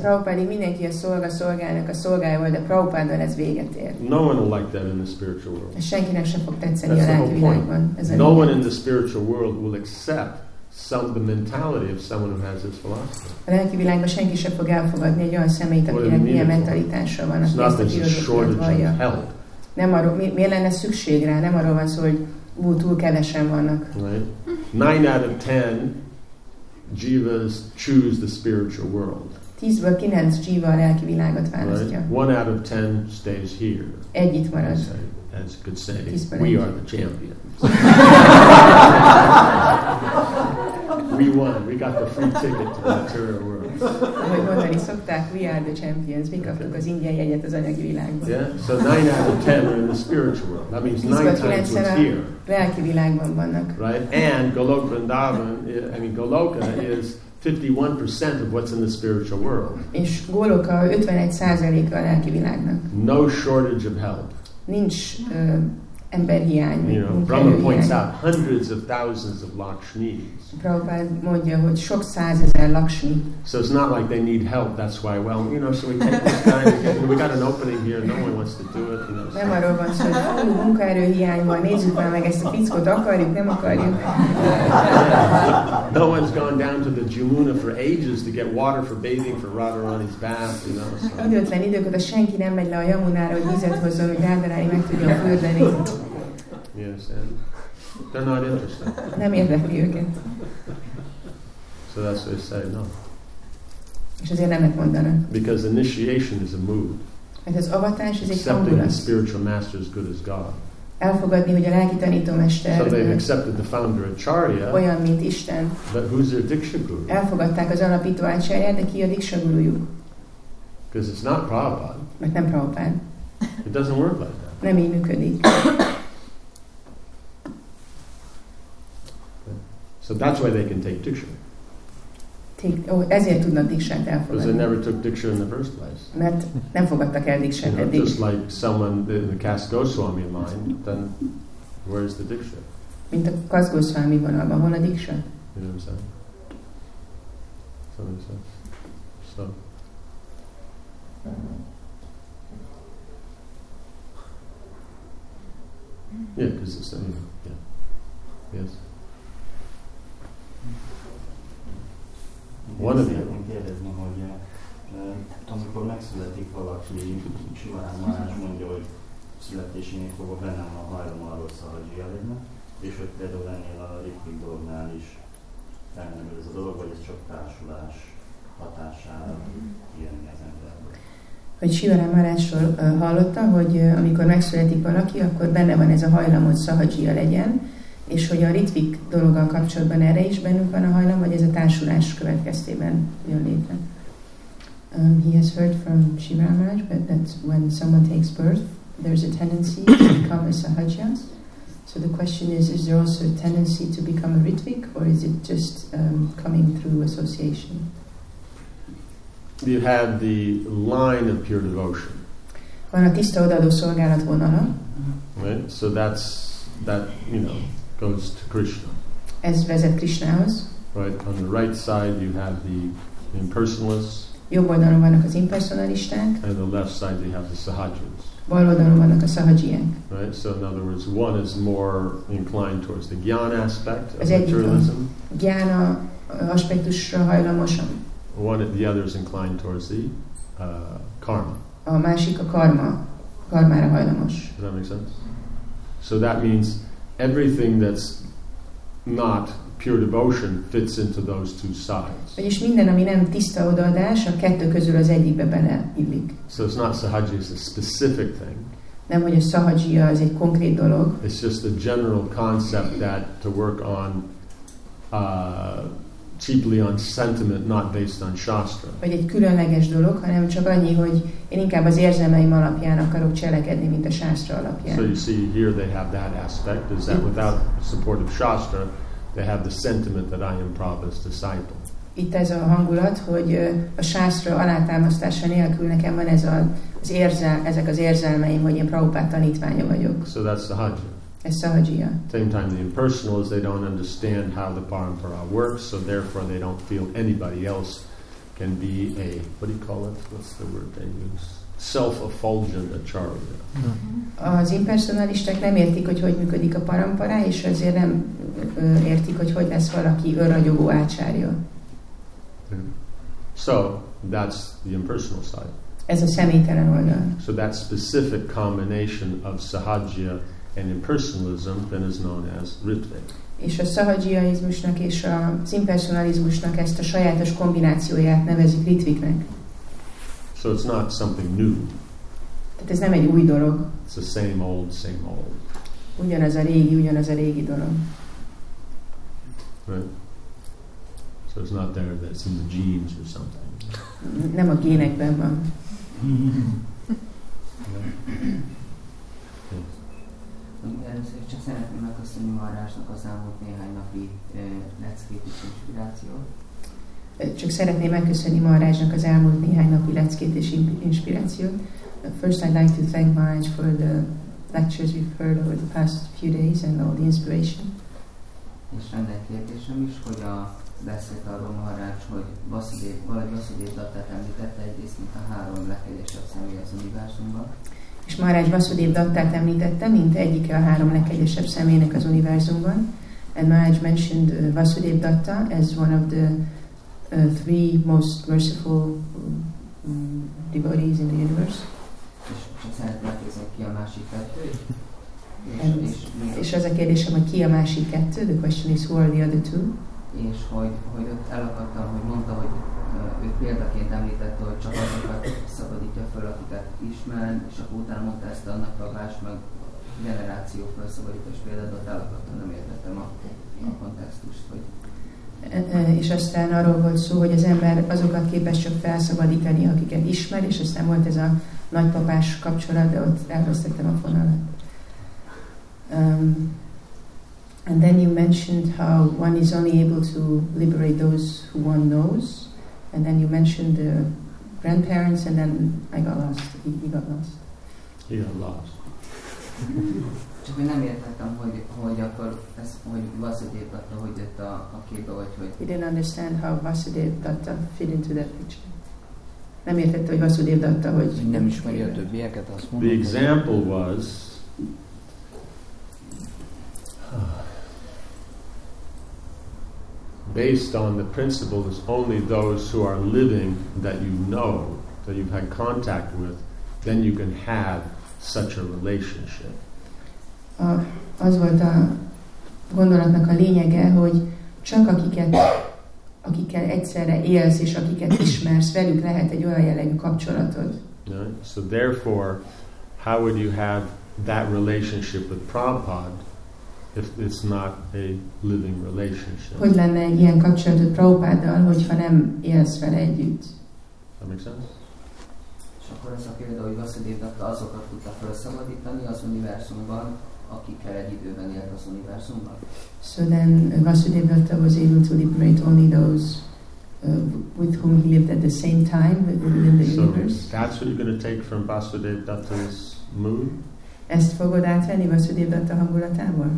mindenki a szolga szolgálnak a szolgájával, de Prabhupáddal ez véget ér. no one will like that in the spiritual world. Ez senkinek sem fog tetszeni That's a lelki világban. Ez No one in the spiritual world will accept some the mentality of someone who has this philosophy. A lelki világban senki sem fog elfogadni egy olyan személyt, akinek milyen mentalitása van, It's aki not ezt a there's a filozófiát shortage vallja. of help, Nem arról, mi, miért lenne szükség rá? Nem arról van szó, hogy ú, túl kevesen vannak. right? Nine out of ten jivas choose the spiritual world. 10-ből 9 jiva a lelki világot választja. Right? One out of ten stays here. Egy itt marad. As could say, Tízből we are the champions. we won. We got the free ticket to the material world. Ahogy mondani szokták, we are the champions, mi kaptuk az ingyen jegyet az anyagi világban. Yeah. So nine out of ten are in the spiritual world. That means nine 10-ből times 9 what's here. lelki világban vannak. right? And Golok Vrindavan, I mean, Goloka is 51% of what's in the spiritual world. És Góloka 51%-a a lelki világnak. No shortage of help. Nincs ö, emberhiány, You know, Brahma points out hundreds of thousands of Lakshmis. Prabhupád mondja, hogy sok százezer laksmi. So it's not like they need help. That's why, well, you know, so we take this guy. We, we got an opening here. No one wants to do it. You know, Nem so. arról van szó, hogy fú, munkaerőhiány van, nézzük már meg ezt a fickót, akarjuk, nem akarjuk. No one's gone down to the Jamuna for ages to get water for bathing for Radharani's bath. You know, so. Időtlen idők óta senki nem megy le a Jamunára, hogy vizet hozzon, hogy Rádarári meg tudja fürdeni. You understand? They're not interested. Nem érdekli őket. So that's why they say no. És azért nemet mondanak. Because initiation is a mood. Mert az avatás, ez egy Accepting the hangulat. spiritual master as good as God. Elfogadni, hogy a lelki So tanítómester they've ö, accepted the founder Acharya, olyan, mint Isten. but who's their Diksha Guru? Elfogadták az alapító ácsárját, de ki a Diksa gurujuk? Because it's not Prabhupada. Mert nem Prabhupád. It doesn't work like that. Nem így működik. So that's why they can take Diksha.Ték- ó, Ezért tudnak Diksát Because they elfogadni. never took Diksha in the first place. Mert nem fogadtak el You Diksát know, just like someone in the Caste Goswami line, then where's the Diksha? Mint a Kazgószvámi vonalban. Hol a Diksa? You know what I'm saying? Does that make sense? So. Yeah, because it's, uh, yeah. Yes. Of you. Szeretném kérdezni, hogy eh, amikor megszületik valaki, Simán Marás mondja, hogy születésénél fogva bennem van a hajlam arról szaladzsia legyen, és hogy például ennél a ritmik dolognál is felmerül ez a dolog, vagy ez csak társulás hatására ilyen az emberből. Hogy Sivarán Marásról ö, hallotta, hogy amikor megszületik valaki, akkor benne van ez a hajlam, hogy szahadzsia legyen, és hogy a ritvik dologgal kapcsolatban erre is bennünk van a hajlam, vagy ez a társulás következtében jön létre. Um, he has heard from Shiva Maharaj but that when someone takes birth, there's a tendency to become a sahajya. So the question is, is there also a tendency to become a ritvik, or is it just um, coming through association? You have the line of pure devotion, Van a tiszta odaadó szolgálat vonala, right? So that's, that, you know, goes to Krishna. ez vezet Krishnához. Right, on the right side you have the impersonalists, Jobb oldalon vannak az impersonalisták, and the left side you have the sahajas. bal oldalon vannak a szahadzsiek. Right, so in other words, one is more inclined towards the jnana aspect of Az egyik a- materialism, Gyána aspektusra hajlamosan, one the other is inclined towards the uh, karma. a másik a karma, karmára hajlamos. Does that make sense? So that means everything that's not pure devotion fits into those two sides. Vagyis minden, ami nem tiszta odaadás, a kettő közül az egyikbe beleillik. So it's not sahaja, it's a specific thing. Nem, hogy a szahadzsia az egy konkrét dolog, It's just a general concept that to work on uh, cheaply on sentiment, not based on shastra. vagy egy különleges dolog, hanem csak annyi, hogy én inkább az érzelmeim alapján akarok cselekedni, mint a sásztra So you see here they have that aspect is that without support of shastra, they have the sentiment that I am Prabhupada's disciple. Itt ez a hangulat, hogy a alátámasztása nélkül nekem van ez a, az érzel, ezek az érzelmeim, hogy én Prabhupád tanítványa vagyok. So that's the Ez szahadzsia. Same time, the impersonal is they don't understand how the parampara works, so therefore they don't feel anybody else can be a what do you call it? What's the word they use? Self-effulgent acharya. Mm-hmm. Az impersonalisták nem értik, hogy hogy működik a parampará, és azért nem értik, hogy hogy lesz valaki önragyogó ácsárja. So that's the impersonal side. Ez a személytelen oldal. So that specific combination of sahaja and impersonalism then is known as ritvik. És a szahadzsiaizmusnak és az impersonalizmusnak ezt a sajátos kombinációját nevezik ritviknek. So it's not something new. Tehát ez nem egy új dolog. It's the same old, same old. Ugyanaz a régi, ugyanaz a régi dolog. Right? So it's not there that it's in the genes or something. Nem a génekben van. Először csak szeretném megköszönni Marásnak az elmúlt néhány napi leckét és inspirációt. Csak szeretném megköszönni Marázsnak az elmúlt néhány napi leckét és in- inspirációt. First, I'd like to thank Maraj for the lectures we've heard over the past few days and all the inspiration. És lenne egy kérdésem is, hogy a beszélt arról Maharács, hogy Vasudev, valahogy Vasudev Dattát említette egyrészt, mint a három legkegyesebb személy az univerzumban. És Maharaj Vasudév Dattát említette, mint egyike a három legkegyesebb személynek az univerzumban. And Maharaj mentioned uh, Vasudev Datta as one of the uh, three most merciful um, devotees in the universe. And- és, az a kérdésem, hogy ki a másik kettő? The question is, who are the other two? és hogy, hogy ott elakadtam, hogy mondta, hogy ő példaként említette, hogy csak azokat szabadítja föl, akiket ismer, és akkor utána mondta ezt a napravást, meg generáció felszabadítás elakadtam, nem értettem a, a kontextust, hogy És aztán arról volt szó, hogy az ember azokat képes csak felszabadítani, akiket ismer, és aztán volt ez a nagypapás kapcsolat, de ott elvesztettem a fonalat. Um, and then you mentioned how one is only able to liberate those who one knows, and then you mentioned the grandparents, and then I got lost. He, he got lost. He got lost. Csak hogy nem értettem, hogy, hogy akkor ez, hogy Vasudev adta, hogy jött a, a képbe, vagy hogy He didn't understand how Vasudev Datta fit into that picture. Nem értette, hogy Vasudev Datta, hogy... Nem ismeri a többieket, azt mondom. The example was based on the principle is only those who are living that you know, that you've had contact with, then you can have such a relationship. A, az volt a gondolatnak a lényege, hogy csak akiket, akikkel egyszerre élsz, és akiket ismersz, velük lehet egy olyan jellegű kapcsolatod. Right? So therefore, how would you have that relationship with Prabhupada if it's not a living relationship? Hogy lenne egy ilyen kapcsolatod Prabhupáddal, hogyha nem élsz vele együtt? That make sense? És akkor ez a példa, hogy Vasudev Datta azokat tudta felszabadítani az univerzumban, akikkel egy időben élt az univerzumban. So then uh, Vasudeva Datta was able to liberate only those uh, with whom he lived at the same time within the So universe. that's what you're going to take from Vasudev Datta's mood? Ezt fogod átvenni Vasudeva Datta hangulatából?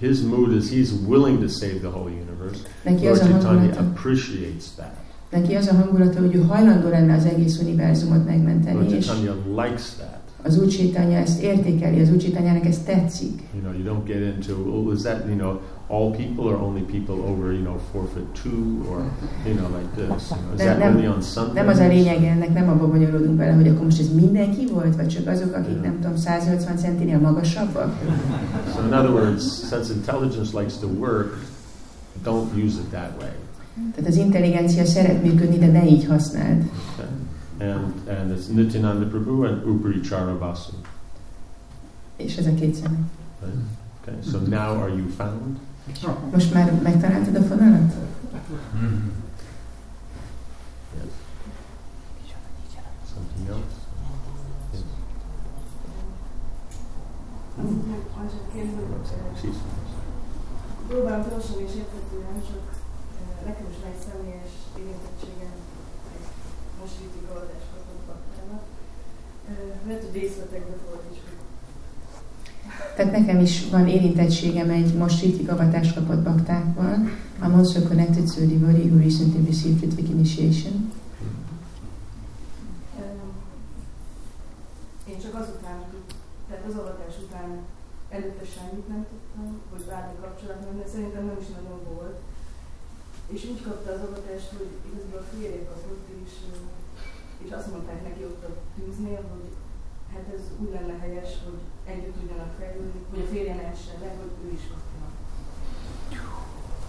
His mood is he's willing to save the whole universe. Neki Lord Chaitanya appreciates that. neki az a hangulata, hogy ő hajlandó lenne az egész univerzumot megmenteni, Lord Chaitanya likes that. Az Úr Chaitanya ezt értékeli, az Úr Chaitanyának ez tetszik. You know, you don't get into, oh, is that, you know, all people or only people over, you know, four foot two or, you know, like this? You know, is Nem- that nem- only on Sundays? Nem az a lényeg ennek, nem abba bonyolódunk bele, hogy akkor most ez mindenki volt, vagy csak azok, akik nem tudom, 180 centinél magasabbak? So in other words, since intelligence likes to work, don't use it that way. Tehát az intelligencia szeret működni, de ne így használd. Okay? And and it's Nityananda Prabhu and Upari Charavasu. És ez a két személy. Right? Okay. So now are you found? Most már megtaláltad a fonalat? Yes. Something else? Yes. Az a kérdés, hogy She's próbálom gyorsan és érthetően, csak eh, nekem is van egy személyes érintettségem egy most itt igazás kapott baktának. Lehet, hogy részletekbe fordítsuk. Tehát nekem is van érintettségem egy most ritik avatást kapott baktákban. I'm also connected to a devotee who recently received Ritvik initiation. Én csak azután, tehát az avatás után előtte semmit nem tudtam, hogy bármi kapcsolat nem, de szerintem nem is nagyon volt. És úgy kapta az avatást, hogy igazából a férje kapott, és, és azt mondták neki ott a tűznél, hogy hát ez úgy lenne helyes, hogy együtt tudjanak fejlődni, hogy a férje ne essen le, hogy ő is kapja.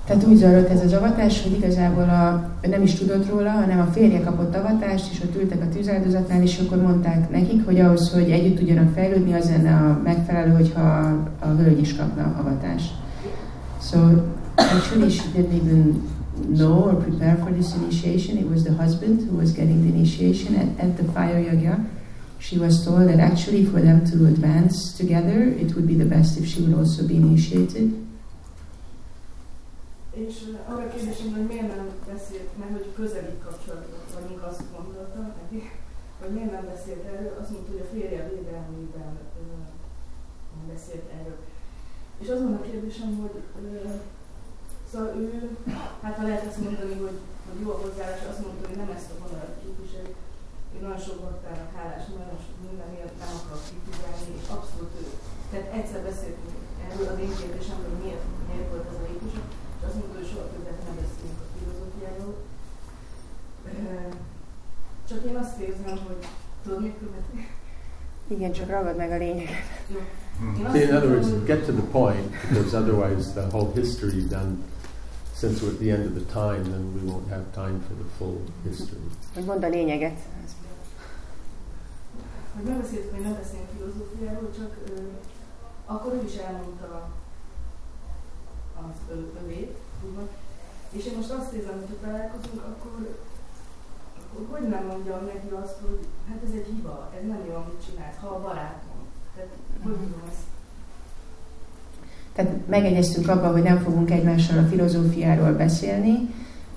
Tehát úgy zajlott ez az avatás, hogy igazából a, nem is tudott róla, hanem a férje kapott avatást, és ott ültek a tűzáldozatnál, és akkor mondták nekik, hogy ahhoz, hogy együtt tudjanak fejlődni, az lenne a megfelelő, hogyha a hölgy is kapna avatást. So actually she didn't know or prepare for this initiation. It was the husband who was getting the initiation at, at the fire yagya. She was told that actually for them to advance together, it would be the best if she would also be initiated. És uh, arra kérdésem, hogy miért nem beszélt, mert hogy közeli kapcsolatban vagyunk, azt gondoltam neki, hogy miért nem beszélt erről, azt mondta, hogy a férje védelmében uh, nem beszélt erről. És az van a kérdésem, hogy uh, szóval ő, hát ha lehet azt mondani, hogy, hogy jó a hozzáállás, azt mondta, hogy nem ezt a vonalat képviseli, én nagyon sok baktának hálás, nagyon sok mindenért nem akar kritizálni, és abszolút ő. Tehát egyszer beszéltünk erről az én kérdésem, hogy miért, miért volt ez a lépés, és azt mondta, hogy soha többet nem beszélünk a filozófiáról. Csak én azt érzem, hogy tudod mit követni? Igen, csak ragad meg a lényeget. In other words, get to the point, because otherwise the whole history then, since we're at the end of the time, then we won't have time for the full history. Hogy mondd a lényeget. Hogy nem beszéltük, hogy nem beszélünk filozófiáról, csak ö, akkor ő is elmondta az ö, övét, úgymond. És én most azt érzem, hogy ha találkozunk, akkor, akkor hogy nem mondjam neki azt, hogy hát ez egy hiba, ez nem jó, amit csinálsz, ha a barátom. Tehát hogy tudom ezt Tehát megegyeztünk abban, hogy nem fogunk egymással a filozófiáról beszélni,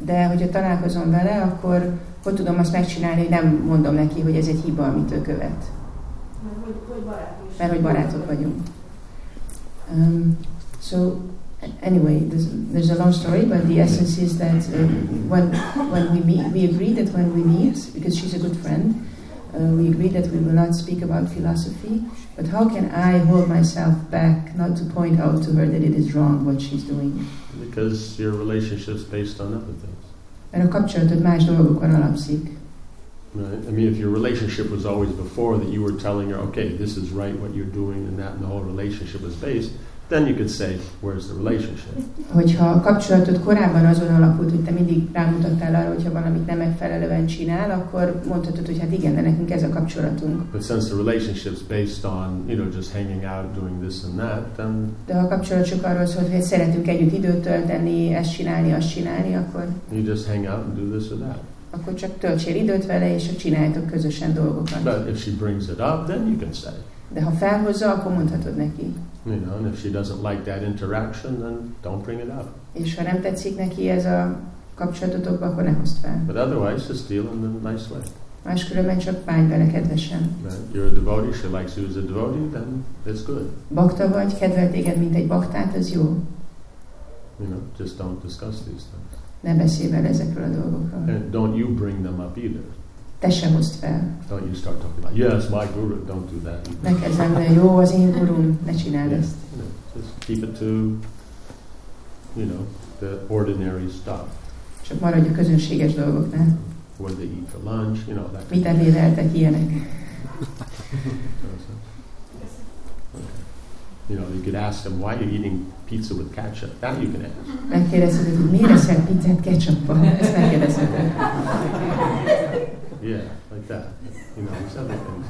de hogyha találkozom vele, akkor hogy tudom azt megcsinálni, hogy nem mondom neki, hogy ez egy hiba, amit ő követ. Mert hogy, hogy barátom is. Mert hogy barátok vagyunk. Um, so anyway, there's, there's a long story, but the essence is that uh, when when we meet, we agree that when we meet, because she's a good friend, Uh, we agree that we will not speak about philosophy. But how can I hold myself back not to point out to her that it is wrong what she's doing? Because your relationship's based on other things. Mert a kapcsolatod más dolgokon alapszik. Right? I mean, if your relationship was always before that you were telling her, okay, this is right what you're doing, and that, and the whole relationship was based, then you could say, where's the relationship? Hogyha a kapcsolatod korábban azon alapult, hogy te mindig rámutattál arra, hogyha valamit nem megfelelően csinál, akkor mondhatod, hogy hát igen, de nekünk ez a kapcsolatunk. But since the relationship's based on, you know, just hanging out, doing this and that, then De ha a kapcsolat csak arról szól, hogy szeretünk együtt időt tölteni, ezt csinálni, azt csinálni, akkor, you just hang out and do this or that. akkor csak töltsél időt vele, és csináljátok közösen dolgokat. But if she brings it up, then you can say, De ha felhozza, akkor mondhatod neki. You know, and if she doesn't like that interaction, then don't bring it up. És ha nem tetszik neki ez a kapcsolatotokba, akkor ne hozd fel. But otherwise, just deal in a nice way. Máskülönben csak bánj vele kedvesen. You're a devotee, she likes you as a devotee, then it's good. Bakta vagy, kedvel téged, mint egy baktát, az jó. You know, just don't discuss these things. Ne beszélj vele ezekről a dolgokról. And don't you bring them up either. Te sem hozd fel. Don't you start talking about, yes, my guru, don't do that kezdem vele, jó, az én gurum, ne csináld Yeah, ezt. you know, just keep it to, you know, the ordinary stuff. Csak maradj a közönséges dolgoknál. What they eat for lunch, you know, that Mit ebédeltek ilyenek? You know, you could ask them, why are you eating pizza with ketchup? That you can ask. Megkérdezheted, hogy miért eszel pizzát ketchuppal? Ezt megkérdezheted. Yeah, like that. You know, these other things.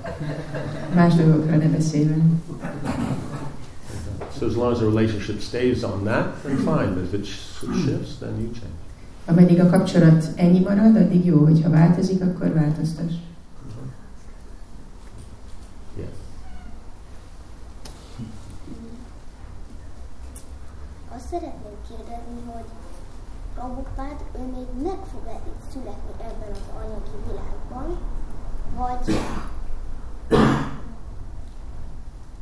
Más ne. So as long as the relationship stays on that, then fine. But if it sh- shifts, then you change. Ameddig a kapcsolat ennyi marad, addig jó, hogyha változik, akkor változtass. Yeah. Azt szeretném kérdezni, hogy Prabhupád, ő még meg itt születni ebben az anyagi világban, vagy,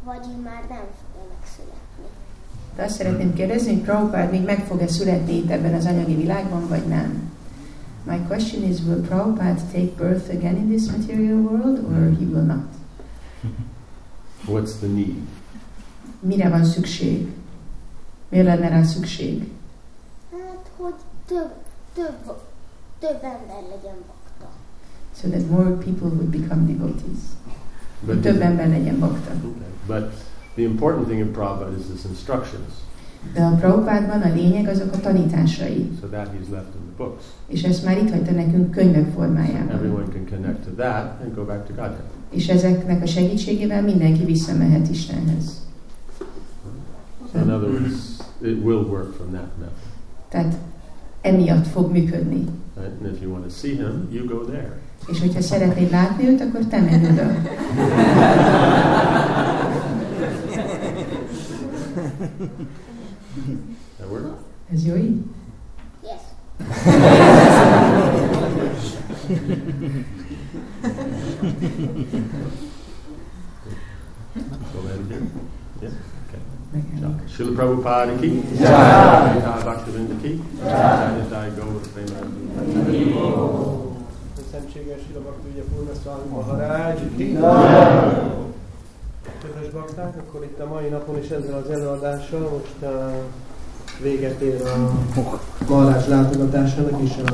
vagy már nem fog-e megszületni? De azt szeretném kérdezni, hogy Prabhupád még meg fog-e születni itt ebben az anyagi világban, vagy nem? My question is, will Prabhupada take birth again in this material world, or he will not? What's the need? Mire van szükség? Miért lenne rá szükség? Hát, hogy több, több, több ember legyen bakta. So that more people would become devotees. But, több ember legyen bakta. okay. but the important thing in Prabhupada is his instructions. De a Prabhupádban a lényeg azok a tanításai. So that he's left in the books. És ezt már itt hagyta nekünk könyvek formájában. Everyone can connect to that and go back to Godhead. És ezeknek a segítségével mindenki visszamehet Istenhez. So in other words, it will work from that method. Tehát emiatt fog működni. Right? And if you want to see him, you go there. És hogyha szeretnéd látni őt, akkor te menj oda. That work? Ez jó így? Yes. Go ahead again. Yeah. Srila Prabhupada ki. Jai. Jai Bhaktivinda ki. Jai Jai Gaur Prema. Szentséges Silabakti ugye Purvasztvámi Maharágy, ki? Kedves bakták, akkor itt a mai napon is ezzel az előadással most uh, véget ér a garázs látogatásának a